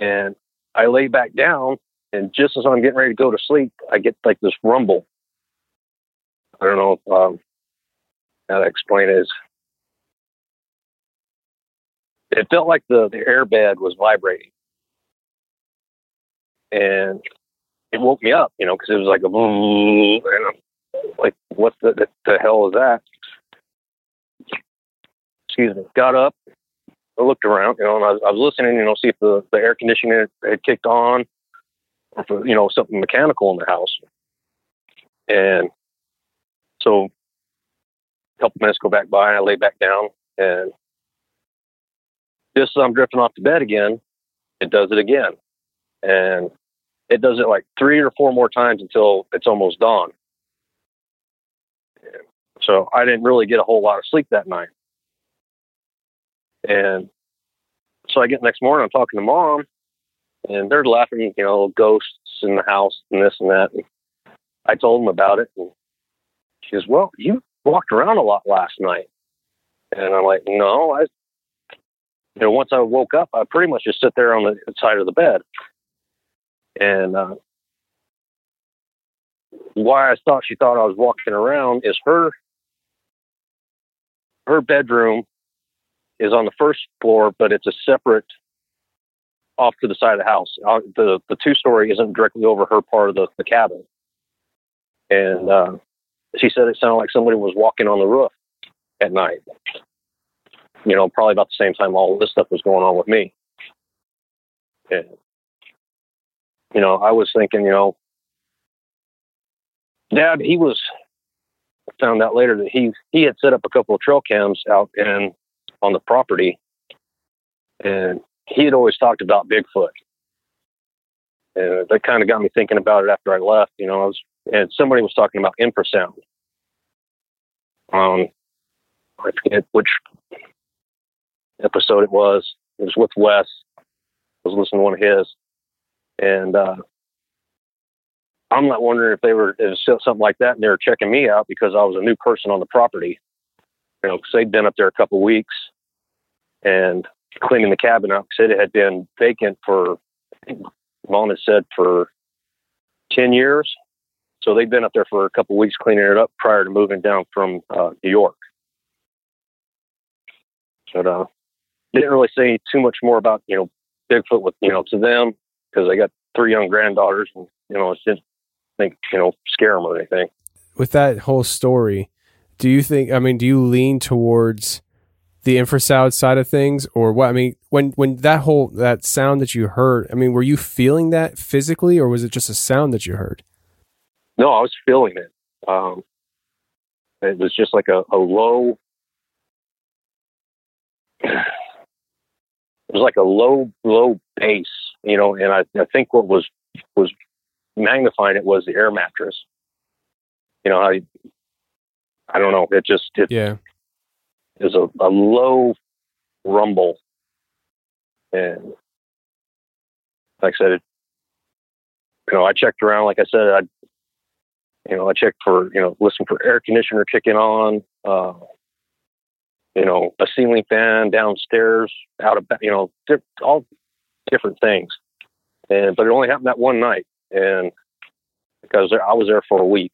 and I lay back down. And just as I'm getting ready to go to sleep, I get like this rumble. I don't know um, how to explain it. Is it felt like the the airbed was vibrating, and it woke me up. You know, because it was like a boom, and I'm like, what the, the hell is that? Excuse me. Got up, I looked around, you know, and I was, I was listening, you know, see if the, the air conditioning had kicked on, or you know, something mechanical in the house. And so a couple minutes go back by, and I lay back down, and just as I'm drifting off to bed again, it does it again. And it does it like three or four more times until it's almost dawn. So I didn't really get a whole lot of sleep that night. And so I get next morning, I'm talking to mom, and they're laughing, you know, ghosts in the house and this and that. And I told them about it, and she says, "Well, you walked around a lot last night." And I'm like, "No, I, you know, once I woke up, I pretty much just sit there on the side of the bed." And uh, why I thought she thought I was walking around is her her bedroom is on the first floor, but it's a separate off to the side of the house. Uh, the the two story isn't directly over her part of the, the cabin. And uh, she said it sounded like somebody was walking on the roof at night. You know, probably about the same time all this stuff was going on with me. And you know, I was thinking, you know, Dad, he was found out later that he he had set up a couple of trail cams out in on the property, and he had always talked about Bigfoot, and that kind of got me thinking about it after I left. You know, I was and somebody was talking about infrasound. Um, I forget which episode it was. It was with Wes. I was listening to one of his, and uh, I'm not wondering if they were was something like that, and they were checking me out because I was a new person on the property. You know, because they'd been up there a couple weeks and cleaning the cabin up because it had been vacant for, I think said for ten years. So they'd been up there for a couple weeks cleaning it up prior to moving down from uh, New York. But uh, didn't really say too much more about you know Bigfoot with you know to them because they got three young granddaughters and you know it didn't think you know scare them or anything. With that whole story, do you think? I mean, do you lean towards the infrasound side of things, or what? I mean, when when that whole that sound that you heard, I mean, were you feeling that physically, or was it just a sound that you heard? No, I was feeling it. Um, it was just like a, a low. It was like a low, low bass, you know, and I, I think what was was magnifying it was the air mattress. You know, I I don't know. It just it yeah. is a, a low rumble, and like I said, it, you know, I checked around. Like I said, I you know I checked for you know listen for air conditioner kicking on. Uh, you know, a ceiling fan downstairs, out of you know, all different things. And but it only happened that one night, and because I was there for a week.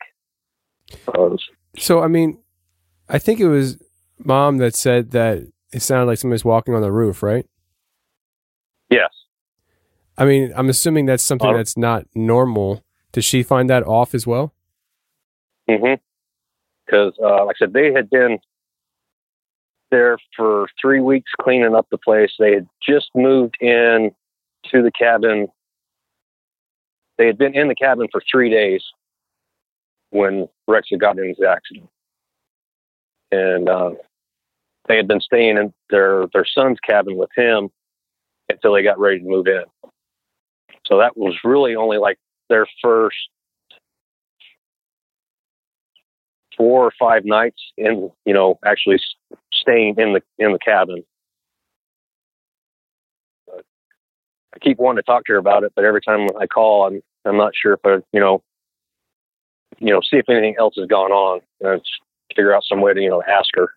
Uh, so I mean, I think it was mom that said that it sounded like somebody's walking on the roof, right? Yes. I mean, I'm assuming that's something Um, that's not normal. Does she find that off as well? Mm-hmm. Because, uh, like I said, they had been there for three weeks cleaning up the place. They had just moved in to the cabin. They had been in the cabin for three days when Rex had gotten into the accident. And uh, they had been staying in their, their son's cabin with him until they got ready to move in. So that was really only like their first four or five nights in, you know, actually staying in the in the cabin. I keep wanting to talk to her about it, but every time I call, I'm I'm not sure if I, you know, you know, see if anything else has gone on and figure out some way to, you know, ask her.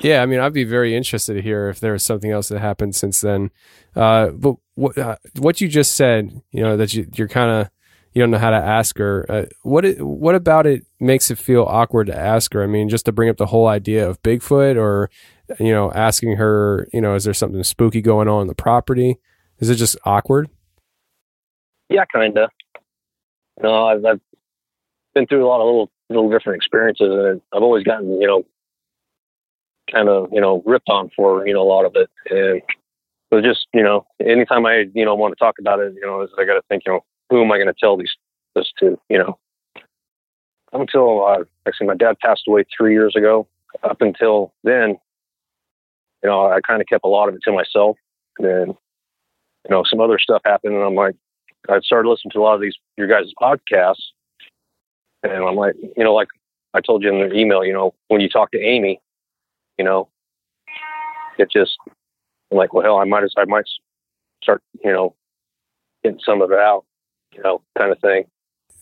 Yeah, I mean, I'd be very interested to hear if there was something else that happened since then. Uh, but what uh, what you just said, you know, that you, you're kind of you don't know how to ask her. Uh, what it, what about it makes it feel awkward to ask her? I mean, just to bring up the whole idea of Bigfoot, or you know, asking her, you know, is there something spooky going on in the property? Is it just awkward? Yeah, kind of. Know, I've, I've been through a lot of little little different experiences, and I've always gotten you know kind of you know ripped on for you know a lot of it, and was just you know anytime I you know want to talk about it, you know, I got to think you know who am I going to tell these this to? You know, until uh, actually my dad passed away three years ago. Up until then, you know, I kind of kept a lot of it to myself. And then, you know, some other stuff happened, and I'm like, I started listening to a lot of these your guys' podcasts, and I'm like, you know, like I told you in the email, you know, when you talk to Amy, you know, it just I'm like, well, hell, I might as I might start, you know, getting some of it out you know, kind of thing.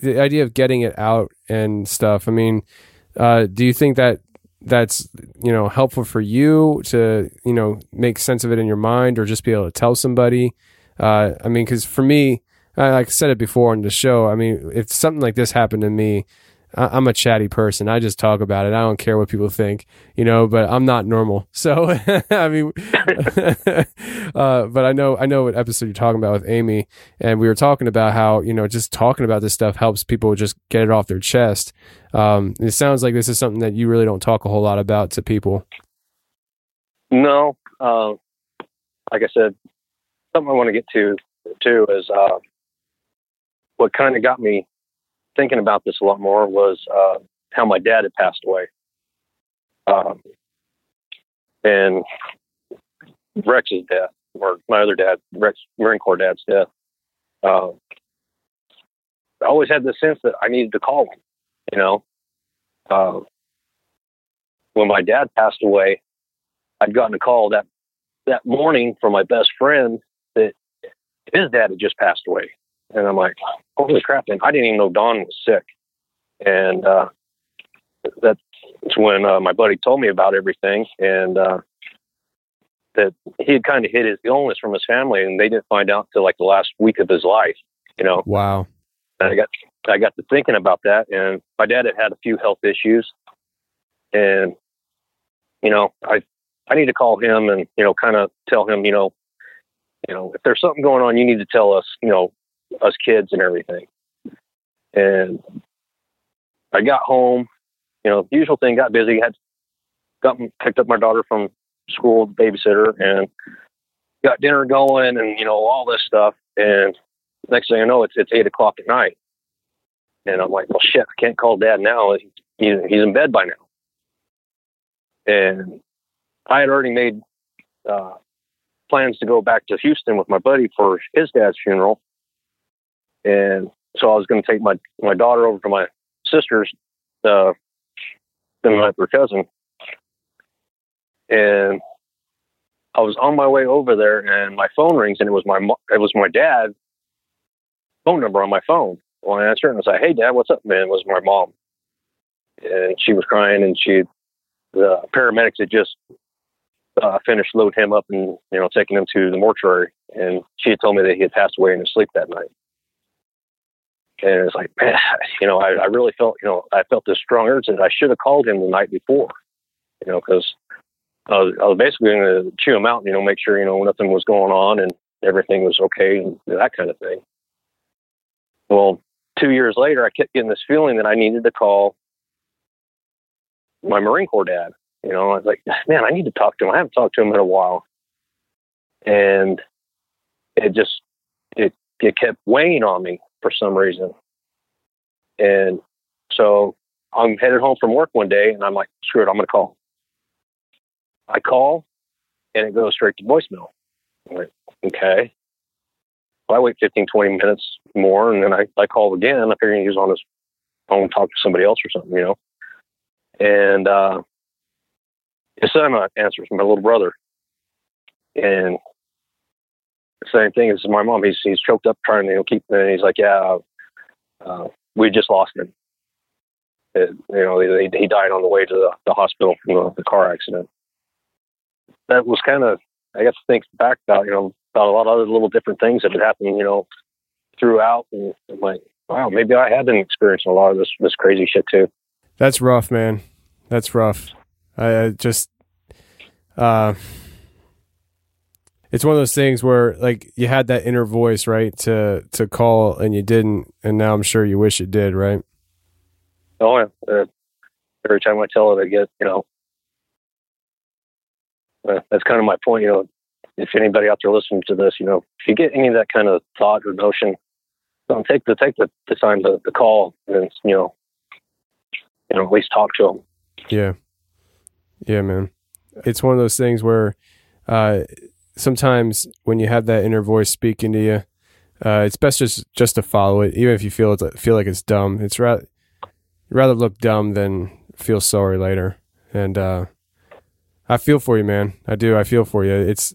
The idea of getting it out and stuff. I mean, uh, do you think that that's you know helpful for you to you know make sense of it in your mind or just be able to tell somebody? Uh, I mean, because for me, I, like said it before on the show. I mean, if something like this happened to me, I, am a chatty person. I just talk about it. I don't care what people think, you know. But I'm not normal. So I mean, uh, but I know I know what episode you're talking about with Amy, and we were talking about how you know just talking about this stuff helps people just get it off their chest. Um, it sounds like this is something that you really don't talk a whole lot about to people. No, uh, like I said, something I want to get to too is uh, what kind of got me thinking about this a lot more was uh, how my dad had passed away. Um, and Rex's death, or my other dad, Rex Marine Corps dad's death. Uh, I always had the sense that I needed to call him. You know, uh, when my dad passed away, I'd gotten a call that that morning from my best friend that his dad had just passed away. And I'm like, holy crap, man, I didn't even know Don was sick. And uh, that's when uh, my buddy told me about everything and uh, that he had kind of hid his illness from his family and they didn't find out till like the last week of his life, you know. Wow. And I got I got to thinking about that and my dad had had a few health issues and you know, I I need to call him and, you know, kind of tell him, you know, you know, if there's something going on, you need to tell us, you know, us kids and everything. And I got home, you know, usual thing, got busy, had got picked up my daughter from school, babysitter, and got dinner going and, you know, all this stuff. And next thing I know, it's, it's eight o'clock at night. And I'm like, well, shit, I can't call dad now. He's, he's in bed by now. And I had already made uh, plans to go back to Houston with my buddy for his dad's funeral. And so I was going to take my, my daughter over to my sister's, uh, then my her cousin. And I was on my way over there and my phone rings and it was my, it was my dad's phone number on my phone. Well, I answered and I like, Hey dad, what's up, man? It was my mom. And she was crying and she, the paramedics had just uh, finished loading him up and, you know, taking him to the mortuary. And she had told me that he had passed away in his sleep that night and it's like, man, you know, I, I really felt, you know, I felt this strong urge that I should have called him the night before, you know, because I was, I was basically going to chew him out, you know, make sure, you know, nothing was going on and everything was okay and that kind of thing. Well, two years later, I kept getting this feeling that I needed to call my Marine Corps dad You know, I was like, man, I need to talk to him. I haven't talked to him in a while, and it just it it kept weighing on me for some reason. And so I'm headed home from work one day, and I'm like, screw it, I'm gonna call. I call, and it goes straight to voicemail. I'm like, okay. Well, I wait 15, 20 minutes more, and then I, I call again. I figure he was on his phone, talk to somebody else or something, you know. And uh, his son answers, my little brother, and same thing as my mom. He's he's choked up trying to keep, and he's like, yeah, uh, we just lost him. It, you know, he, he died on the way to the, the hospital from the, the car accident. That was kind of, I guess, think back about you know about a lot of other little different things that had happened, you know, throughout, and I'm like, wow, maybe I had been experiencing a lot of this this crazy shit too. That's rough, man. That's rough. I, I just, uh, it's one of those things where like you had that inner voice, right, to to call and you didn't, and now I'm sure you wish it did, right? Oh yeah. Uh, every time I tell it, I get you know. Uh, that's kind of my point, you know. If anybody out there listening to this, you know, if you get any of that kind of thought or notion, don't take the take the, the time to, to call and you know, you know, at least talk to them. Yeah, yeah, man. It's one of those things where uh, sometimes when you have that inner voice speaking to you, uh, it's best just just to follow it, even if you feel it, feel like it's dumb. It's rather rather look dumb than feel sorry later. And uh, I feel for you, man. I do. I feel for you. It's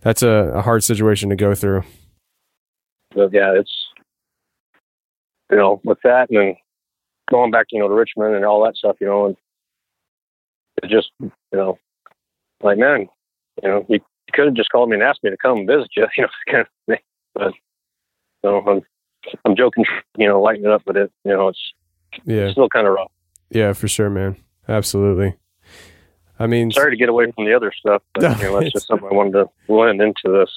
that's a, a hard situation to go through. But yeah, it's you know with that and going back, you know, to Richmond and all that stuff, you know, and just you know, like man, you know, you could have just called me and asked me to come visit you, you know, kind of thing. But you know, I'm I'm joking, you know, lighten it up, but it, you know, it's yeah, it's still kind of rough. Yeah, for sure, man. Absolutely. I mean, sorry to get away from the other stuff, but you know, that's just something I wanted to blend into this.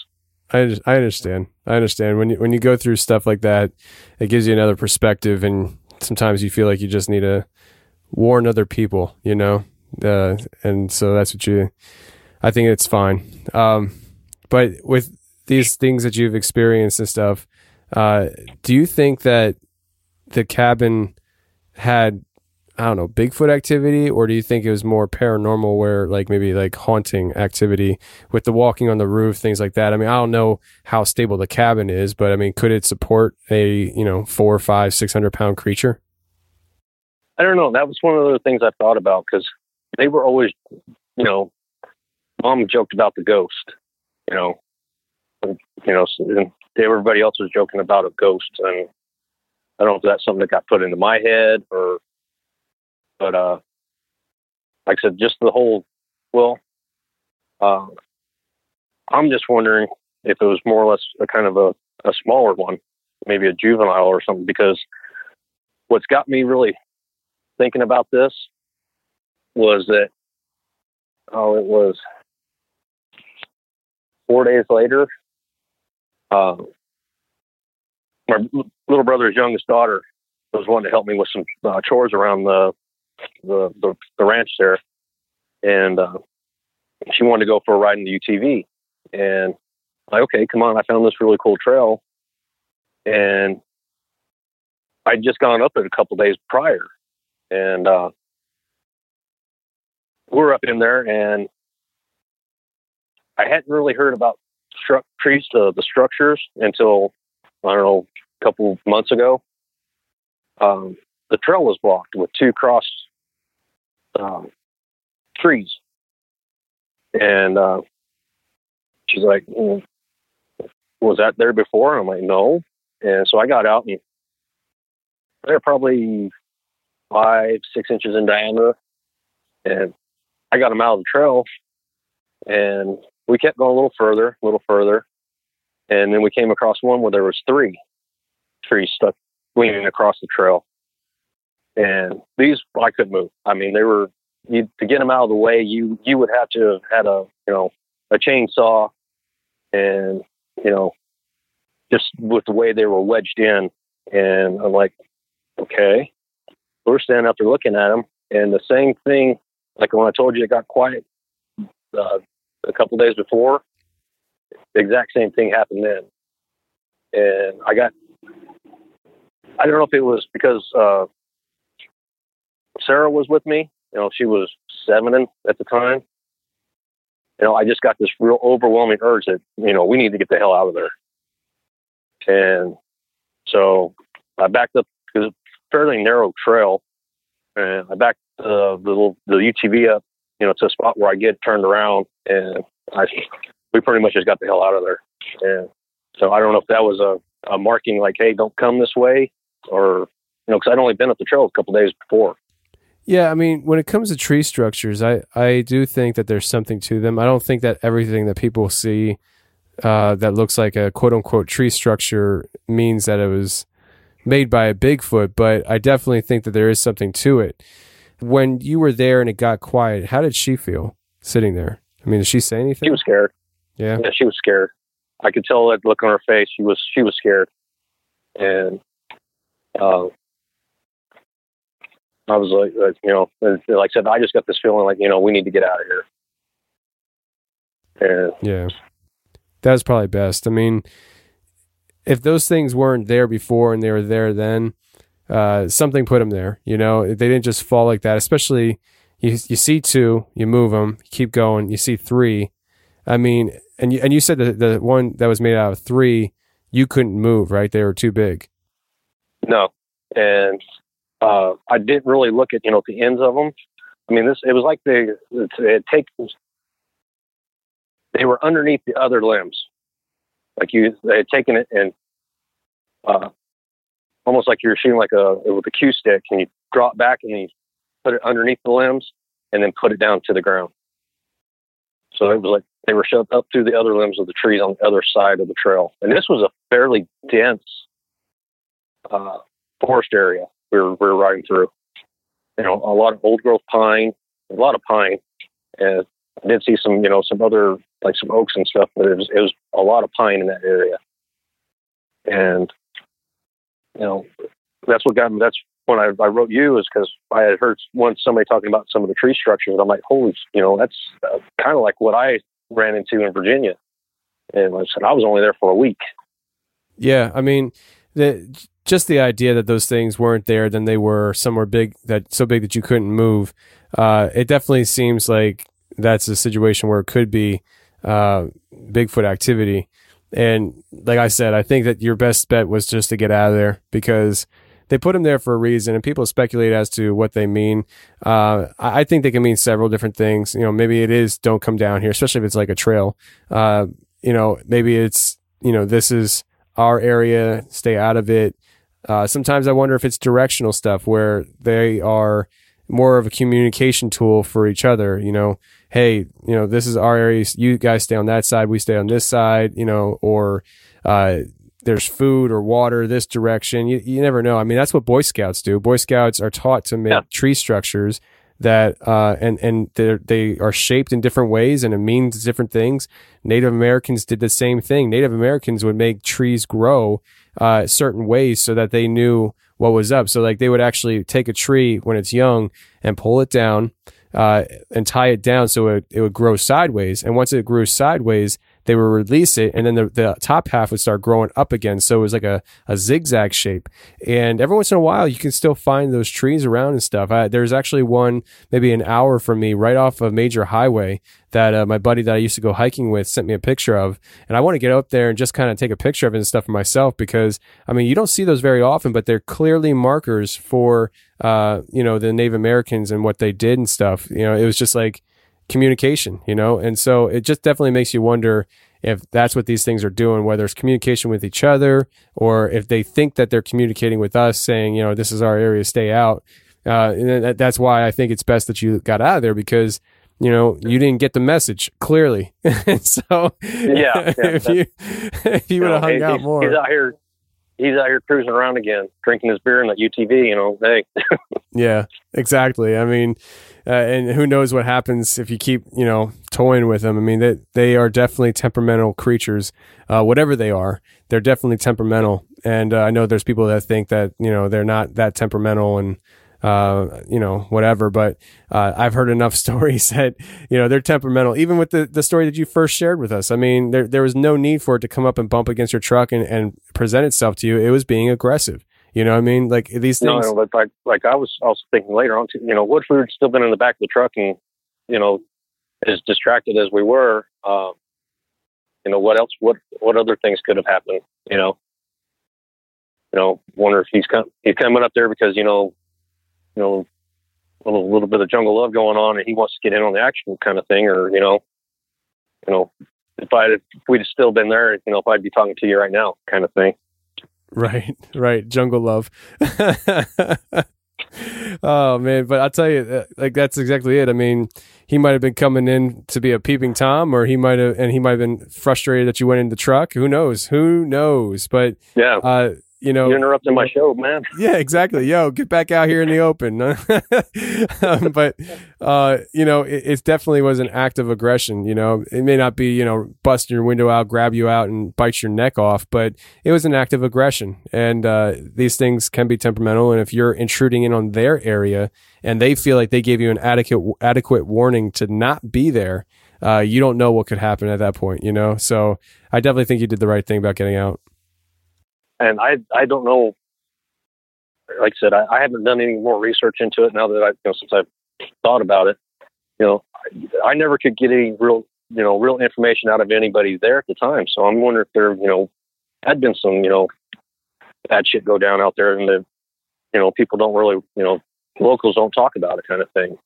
I I understand. I understand when you when you go through stuff like that, it gives you another perspective, and sometimes you feel like you just need to warn other people, you know. Uh, and so that's what you. I think it's fine. Um, but with these things that you've experienced and stuff, uh, do you think that the cabin had I don't know, Bigfoot activity, or do you think it was more paranormal where like maybe like haunting activity with the walking on the roof, things like that? I mean, I don't know how stable the cabin is, but I mean, could it support a, you know, four, five, six hundred pound creature? I don't know. That was one of the things I thought about because they were always, you know, mom joked about the ghost, you know, and, you know, and everybody else was joking about a ghost. And I don't know if that's something that got put into my head or but uh, like I said, just the whole, well, uh, I'm just wondering if it was more or less a kind of a, a smaller one, maybe a juvenile or something, because what's got me really thinking about this was that, oh, it was four days later, uh, my little brother's youngest daughter was wanting to help me with some uh, chores around the the, the, the ranch there, and uh, she wanted to go for a ride in the UTV. And I'm like, okay, come on, I found this really cool trail, and I'd just gone up it a couple days prior, and uh, we're up in there, and I hadn't really heard about stru- trees, uh, the structures until I don't know, a couple months ago. Um, the trail was blocked with two cross um, trees. And uh, she's like, Was that there before? I'm like, No. And so I got out and they're probably five, six inches in diameter. And I got them out of the trail and we kept going a little further, a little further. And then we came across one where there was three trees stuck leaning across the trail and these I couldn't move. I mean, they were you, to get them out of the way. You you would have to have had a you know a chainsaw, and you know just with the way they were wedged in. And I'm like, okay, we're standing up there looking at them, and the same thing like when I told you it got quiet uh, a couple days before, the exact same thing happened then. And I got, I don't know if it was because uh, Sarah was with me. You know, she was seven at the time. You know, I just got this real overwhelming urge that, you know, we need to get the hell out of there. And so I backed up because fairly narrow trail. And I backed uh, the little, the UTV up, you know, to a spot where I get turned around and I, we pretty much just got the hell out of there. And so I don't know if that was a, a marking like, hey, don't come this way, or you know, because I'd only been up the trail a couple days before. Yeah, I mean, when it comes to tree structures, I I do think that there's something to them. I don't think that everything that people see uh, that looks like a quote unquote tree structure means that it was made by a Bigfoot, but I definitely think that there is something to it. When you were there and it got quiet, how did she feel sitting there? I mean, did she say anything? She was scared. Yeah. Yeah, she was scared. I could tell that look on her face. She was she was scared, and uh, I was like, like, you know, like I said, I just got this feeling like you know we need to get out of here. And Yeah. That's probably best. I mean, if those things weren't there before and they were there then, uh, something put them there. You know, they didn't just fall like that. Especially you, you see two, you move them, keep going. You see three. I mean, and you, and you said that the one that was made out of three, you couldn't move, right? They were too big. No, and uh, I didn't really look at you know the ends of them. I mean, this it was like they it taken they were underneath the other limbs, like you they had taken it and uh, almost like you're shooting like a with a cue stick, and you drop back and you put it underneath the limbs and then put it down to the ground. So it was like they were shoved up through the other limbs of the trees on the other side of the trail, and this was a fairly dense uh, forest area we were, we were riding through. You know, a lot of old growth pine, a lot of pine, and I did see some, you know, some other like some oaks and stuff, but it was it was a lot of pine in that area, and you know, that's what got me. That's when I, I wrote you is because I had heard once somebody talking about some of the tree structures, I'm like, holy, you know, that's uh, kind of like what I ran into in Virginia, and I said I was only there for a week. Yeah, I mean, the just the idea that those things weren't there, then they were somewhere big that so big that you couldn't move. Uh, it definitely seems like that's a situation where it could be uh, Bigfoot activity. And like I said, I think that your best bet was just to get out of there because they put them there for a reason, and people speculate as to what they mean. Uh, I I think they can mean several different things. You know, maybe it is don't come down here, especially if it's like a trail. Uh, you know, maybe it's you know this is our area, stay out of it. Uh, sometimes I wonder if it's directional stuff where they are more of a communication tool for each other. You know, hey, you know, this is our area. You guys stay on that side. We stay on this side. You know, or uh, there's food or water this direction. You, you never know. I mean, that's what Boy Scouts do. Boy Scouts are taught to make tree structures that uh, and and they they are shaped in different ways and it means different things. Native Americans did the same thing. Native Americans would make trees grow uh, certain ways so that they knew what was up. So like they would actually take a tree when it's young and pull it down uh, and tie it down so it, it would grow sideways. And once it grew sideways, they would release it and then the, the top half would start growing up again. So it was like a, a zigzag shape. And every once in a while, you can still find those trees around and stuff. I, there's actually one maybe an hour from me right off a major highway that uh, my buddy that I used to go hiking with sent me a picture of. And I want to get up there and just kind of take a picture of it and stuff for myself because, I mean, you don't see those very often, but they're clearly markers for, uh, you know, the Native Americans and what they did and stuff. You know, it was just like, communication, you know? And so it just definitely makes you wonder if that's what these things are doing, whether it's communication with each other or if they think that they're communicating with us saying, you know, this is our area, stay out. Uh, and that's why I think it's best that you got out of there because, you know, you didn't get the message clearly. so Yeah, yeah, if you, if you would have hung out he's- more. He's out here. He's out here cruising around again, drinking his beer in that UTV. You know, hey, Yeah, exactly. I mean, uh, and who knows what happens if you keep, you know, toying with them. I mean, they, they are definitely temperamental creatures, uh, whatever they are. They're definitely temperamental. And uh, I know there's people that think that, you know, they're not that temperamental and uh, you know, whatever. But uh, I've heard enough stories that you know they're temperamental. Even with the, the story that you first shared with us, I mean, there there was no need for it to come up and bump against your truck and, and present itself to you. It was being aggressive. You know what I mean? Like these things. No, but like like I was also thinking later on, too, you know, what if we had still been in the back of the truck and you know, as distracted as we were, uh, you know, what else? What what other things could have happened? You know, you know, wonder if he's com- he's coming up there because you know, you know, a little, little bit of jungle love going on, and he wants to get in on the action kind of thing, or you know, you know, if I if we'd still been there, you know, if I'd be talking to you right now, kind of thing. Right, right. Jungle love. oh man, but I'll tell you, uh, like that's exactly it. I mean, he might have been coming in to be a peeping tom, or he might have, and he might have been frustrated that you went in the truck. Who knows? Who knows? But yeah, uh, you know, you're interrupting my show, man. Yeah, exactly. Yo, get back out here in the open. um, but uh, you know, it, it, definitely was an act of aggression. You know, it may not be you know busting your window out, grab you out, and bite your neck off, but it was an act of aggression. And uh, these things can be temperamental. And if you're intruding in on their area, and they feel like they gave you an adequate adequate warning to not be there, uh, you don't know what could happen at that point. You know, so I definitely think you did the right thing about getting out and I I don't know. Like I said, I, I haven't done any more research into it now that I you know since I've thought about it. You know, I, I never could get any real you know real information out of anybody there at the time. So I'm wondering if there you know had been some you know bad shit go down out there, and the you know people don't really you know locals don't talk about it kind of thing.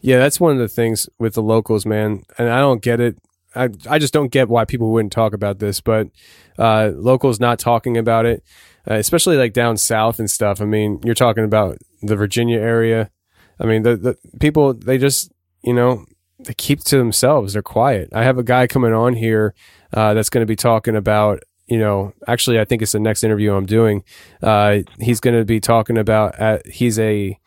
Yeah, that's one of the things with the locals, man. And I don't get it. I I just don't get why people wouldn't talk about this, but uh, locals not talking about it, uh, especially like down south and stuff. I mean, you're talking about the Virginia area. I mean, the the people they just you know they keep to themselves. They're quiet. I have a guy coming on here uh, that's going to be talking about. You know, actually, I think it's the next interview I'm doing. Uh, he's going to be talking about. Uh, he's a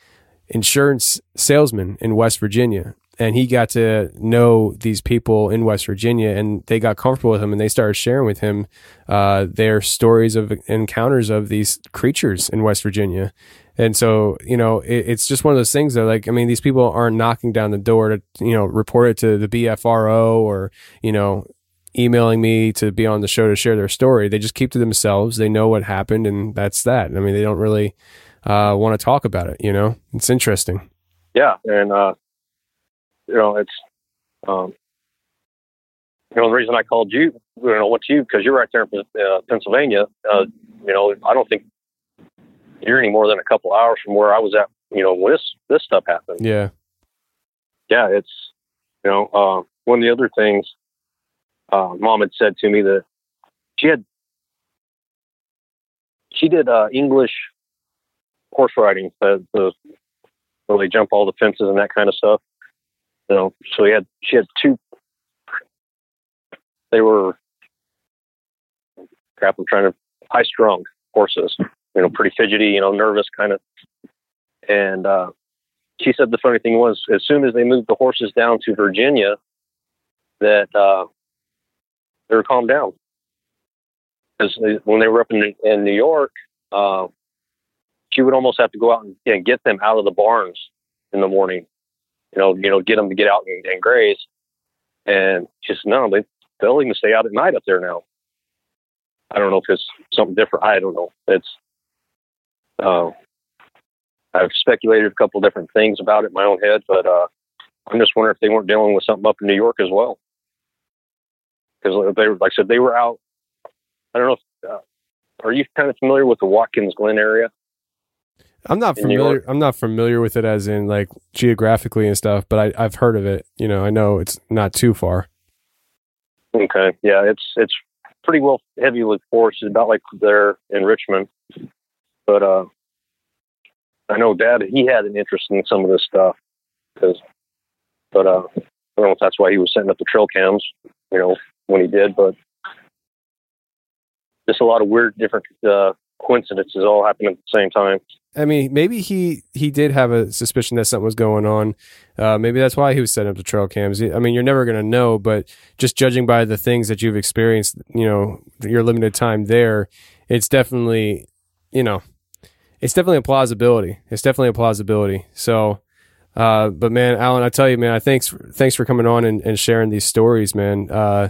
insurance salesman in West Virginia, and he got to know these people in West Virginia, and they got comfortable with him, and they started sharing with him uh, their stories of encounters of these creatures in West Virginia. And so, you know, it, it's just one of those things that, like, I mean, these people aren't knocking down the door to, you know, report it to the BFRO or, you know, emailing me to be on the show to share their story. They just keep to themselves. They know what happened, and that's that. I mean, they don't really uh, want to talk about it. You know, it's interesting. Yeah, and uh, you know, it's, um, you know, the reason I called you, you know, what's you, because you're right there in uh, Pennsylvania. Uh, you know, I don't think you're any more than a couple hours from where I was at, you know, when this, this stuff happened. Yeah. Yeah. It's, you know, uh, one of the other things, uh, mom had said to me that she had, she did, uh, English horse riding, the, the, where they jump all the fences and that kind of stuff. Know, so he had she had two. They were crap. I'm trying to high strung horses. You know, pretty fidgety. You know, nervous kind of. And uh, she said the funny thing was, as soon as they moved the horses down to Virginia, that uh, they were calmed down. Because when they were up in, in New York, uh, she would almost have to go out and, and get them out of the barns in the morning you know, you know, get them to get out and, and graze. And just no, they they'll even stay out at night up there now. I don't know if it's something different. I don't know. It's uh, I've speculated a couple different things about it in my own head, but uh, I'm just wondering if they weren't dealing with something up in New York as well. Because they were, like I said, they were out. I don't know. If, uh, are you kind of familiar with the Watkins Glen area? I'm not familiar. I'm not familiar with it as in like geographically and stuff, but I, I've heard of it. You know, I know it's not too far. Okay, yeah, it's it's pretty well heavily forested, about like there in Richmond. But uh, I know Dad he had an interest in some of this stuff because, but uh, I don't know if that's why he was setting up the trail cams, you know, when he did. But just a lot of weird, different uh, coincidences all happening at the same time. I mean, maybe he he did have a suspicion that something was going on. Uh, maybe that's why he was setting up the trail cams. I mean, you're never going to know, but just judging by the things that you've experienced, you know, your limited time there, it's definitely, you know, it's definitely a plausibility. It's definitely a plausibility. So, uh, but man, Allan, I tell you, man, I thanks thanks for coming on and, and sharing these stories, man. Uh,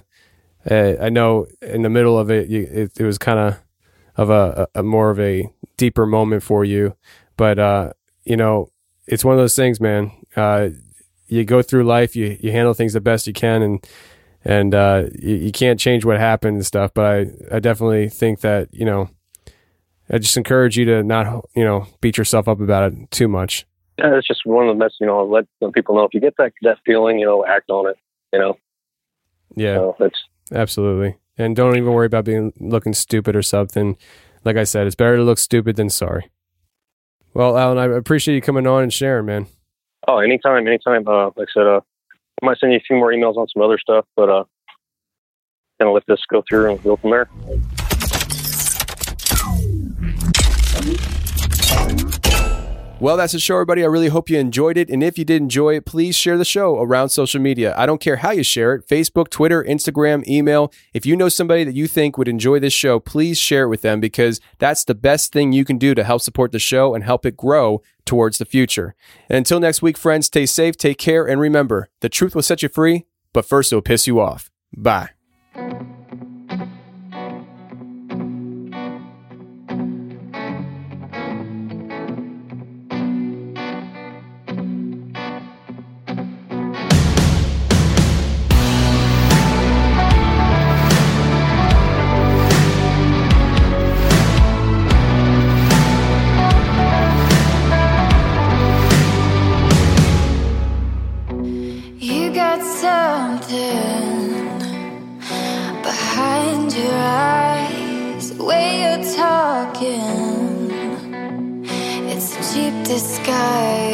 I know in the middle of it, you, it, it was kind of of a, a, more of a deeper moment for you, but uh, you know, it's one of those things, man. Uh, you go through life, you you handle things the best you can, and and uh, you, you can't change what happened and stuff. But I I definitely think that you know I just encourage you to not, you know, beat yourself up about it too much. Yeah, it's just one of the best, you know, let, let people know if you get that that feeling, you know, act on it, you know. Yeah, so that's absolutely, and don't even worry about being looking stupid or something. Like I said, it's better to look stupid than sorry. Well, Allan, I appreciate you coming on and sharing, man. Oh, anytime, anytime. Uh, like I said, uh, I might send you a few more emails on some other stuff, but uh, gonna let this go through and go from there. Well, that's the show, everybody. I really hope you enjoyed it. And if you did enjoy it, please share the show around social media. I don't care how you share it Facebook, Twitter, Instagram, email. If you know somebody that you think would enjoy this show, please share it with them because that's the best thing you can do to help support the show and help it grow towards the future. And until next week, friends, stay safe, take care, and remember the truth will set you free, but first it will piss you off. Bye. Said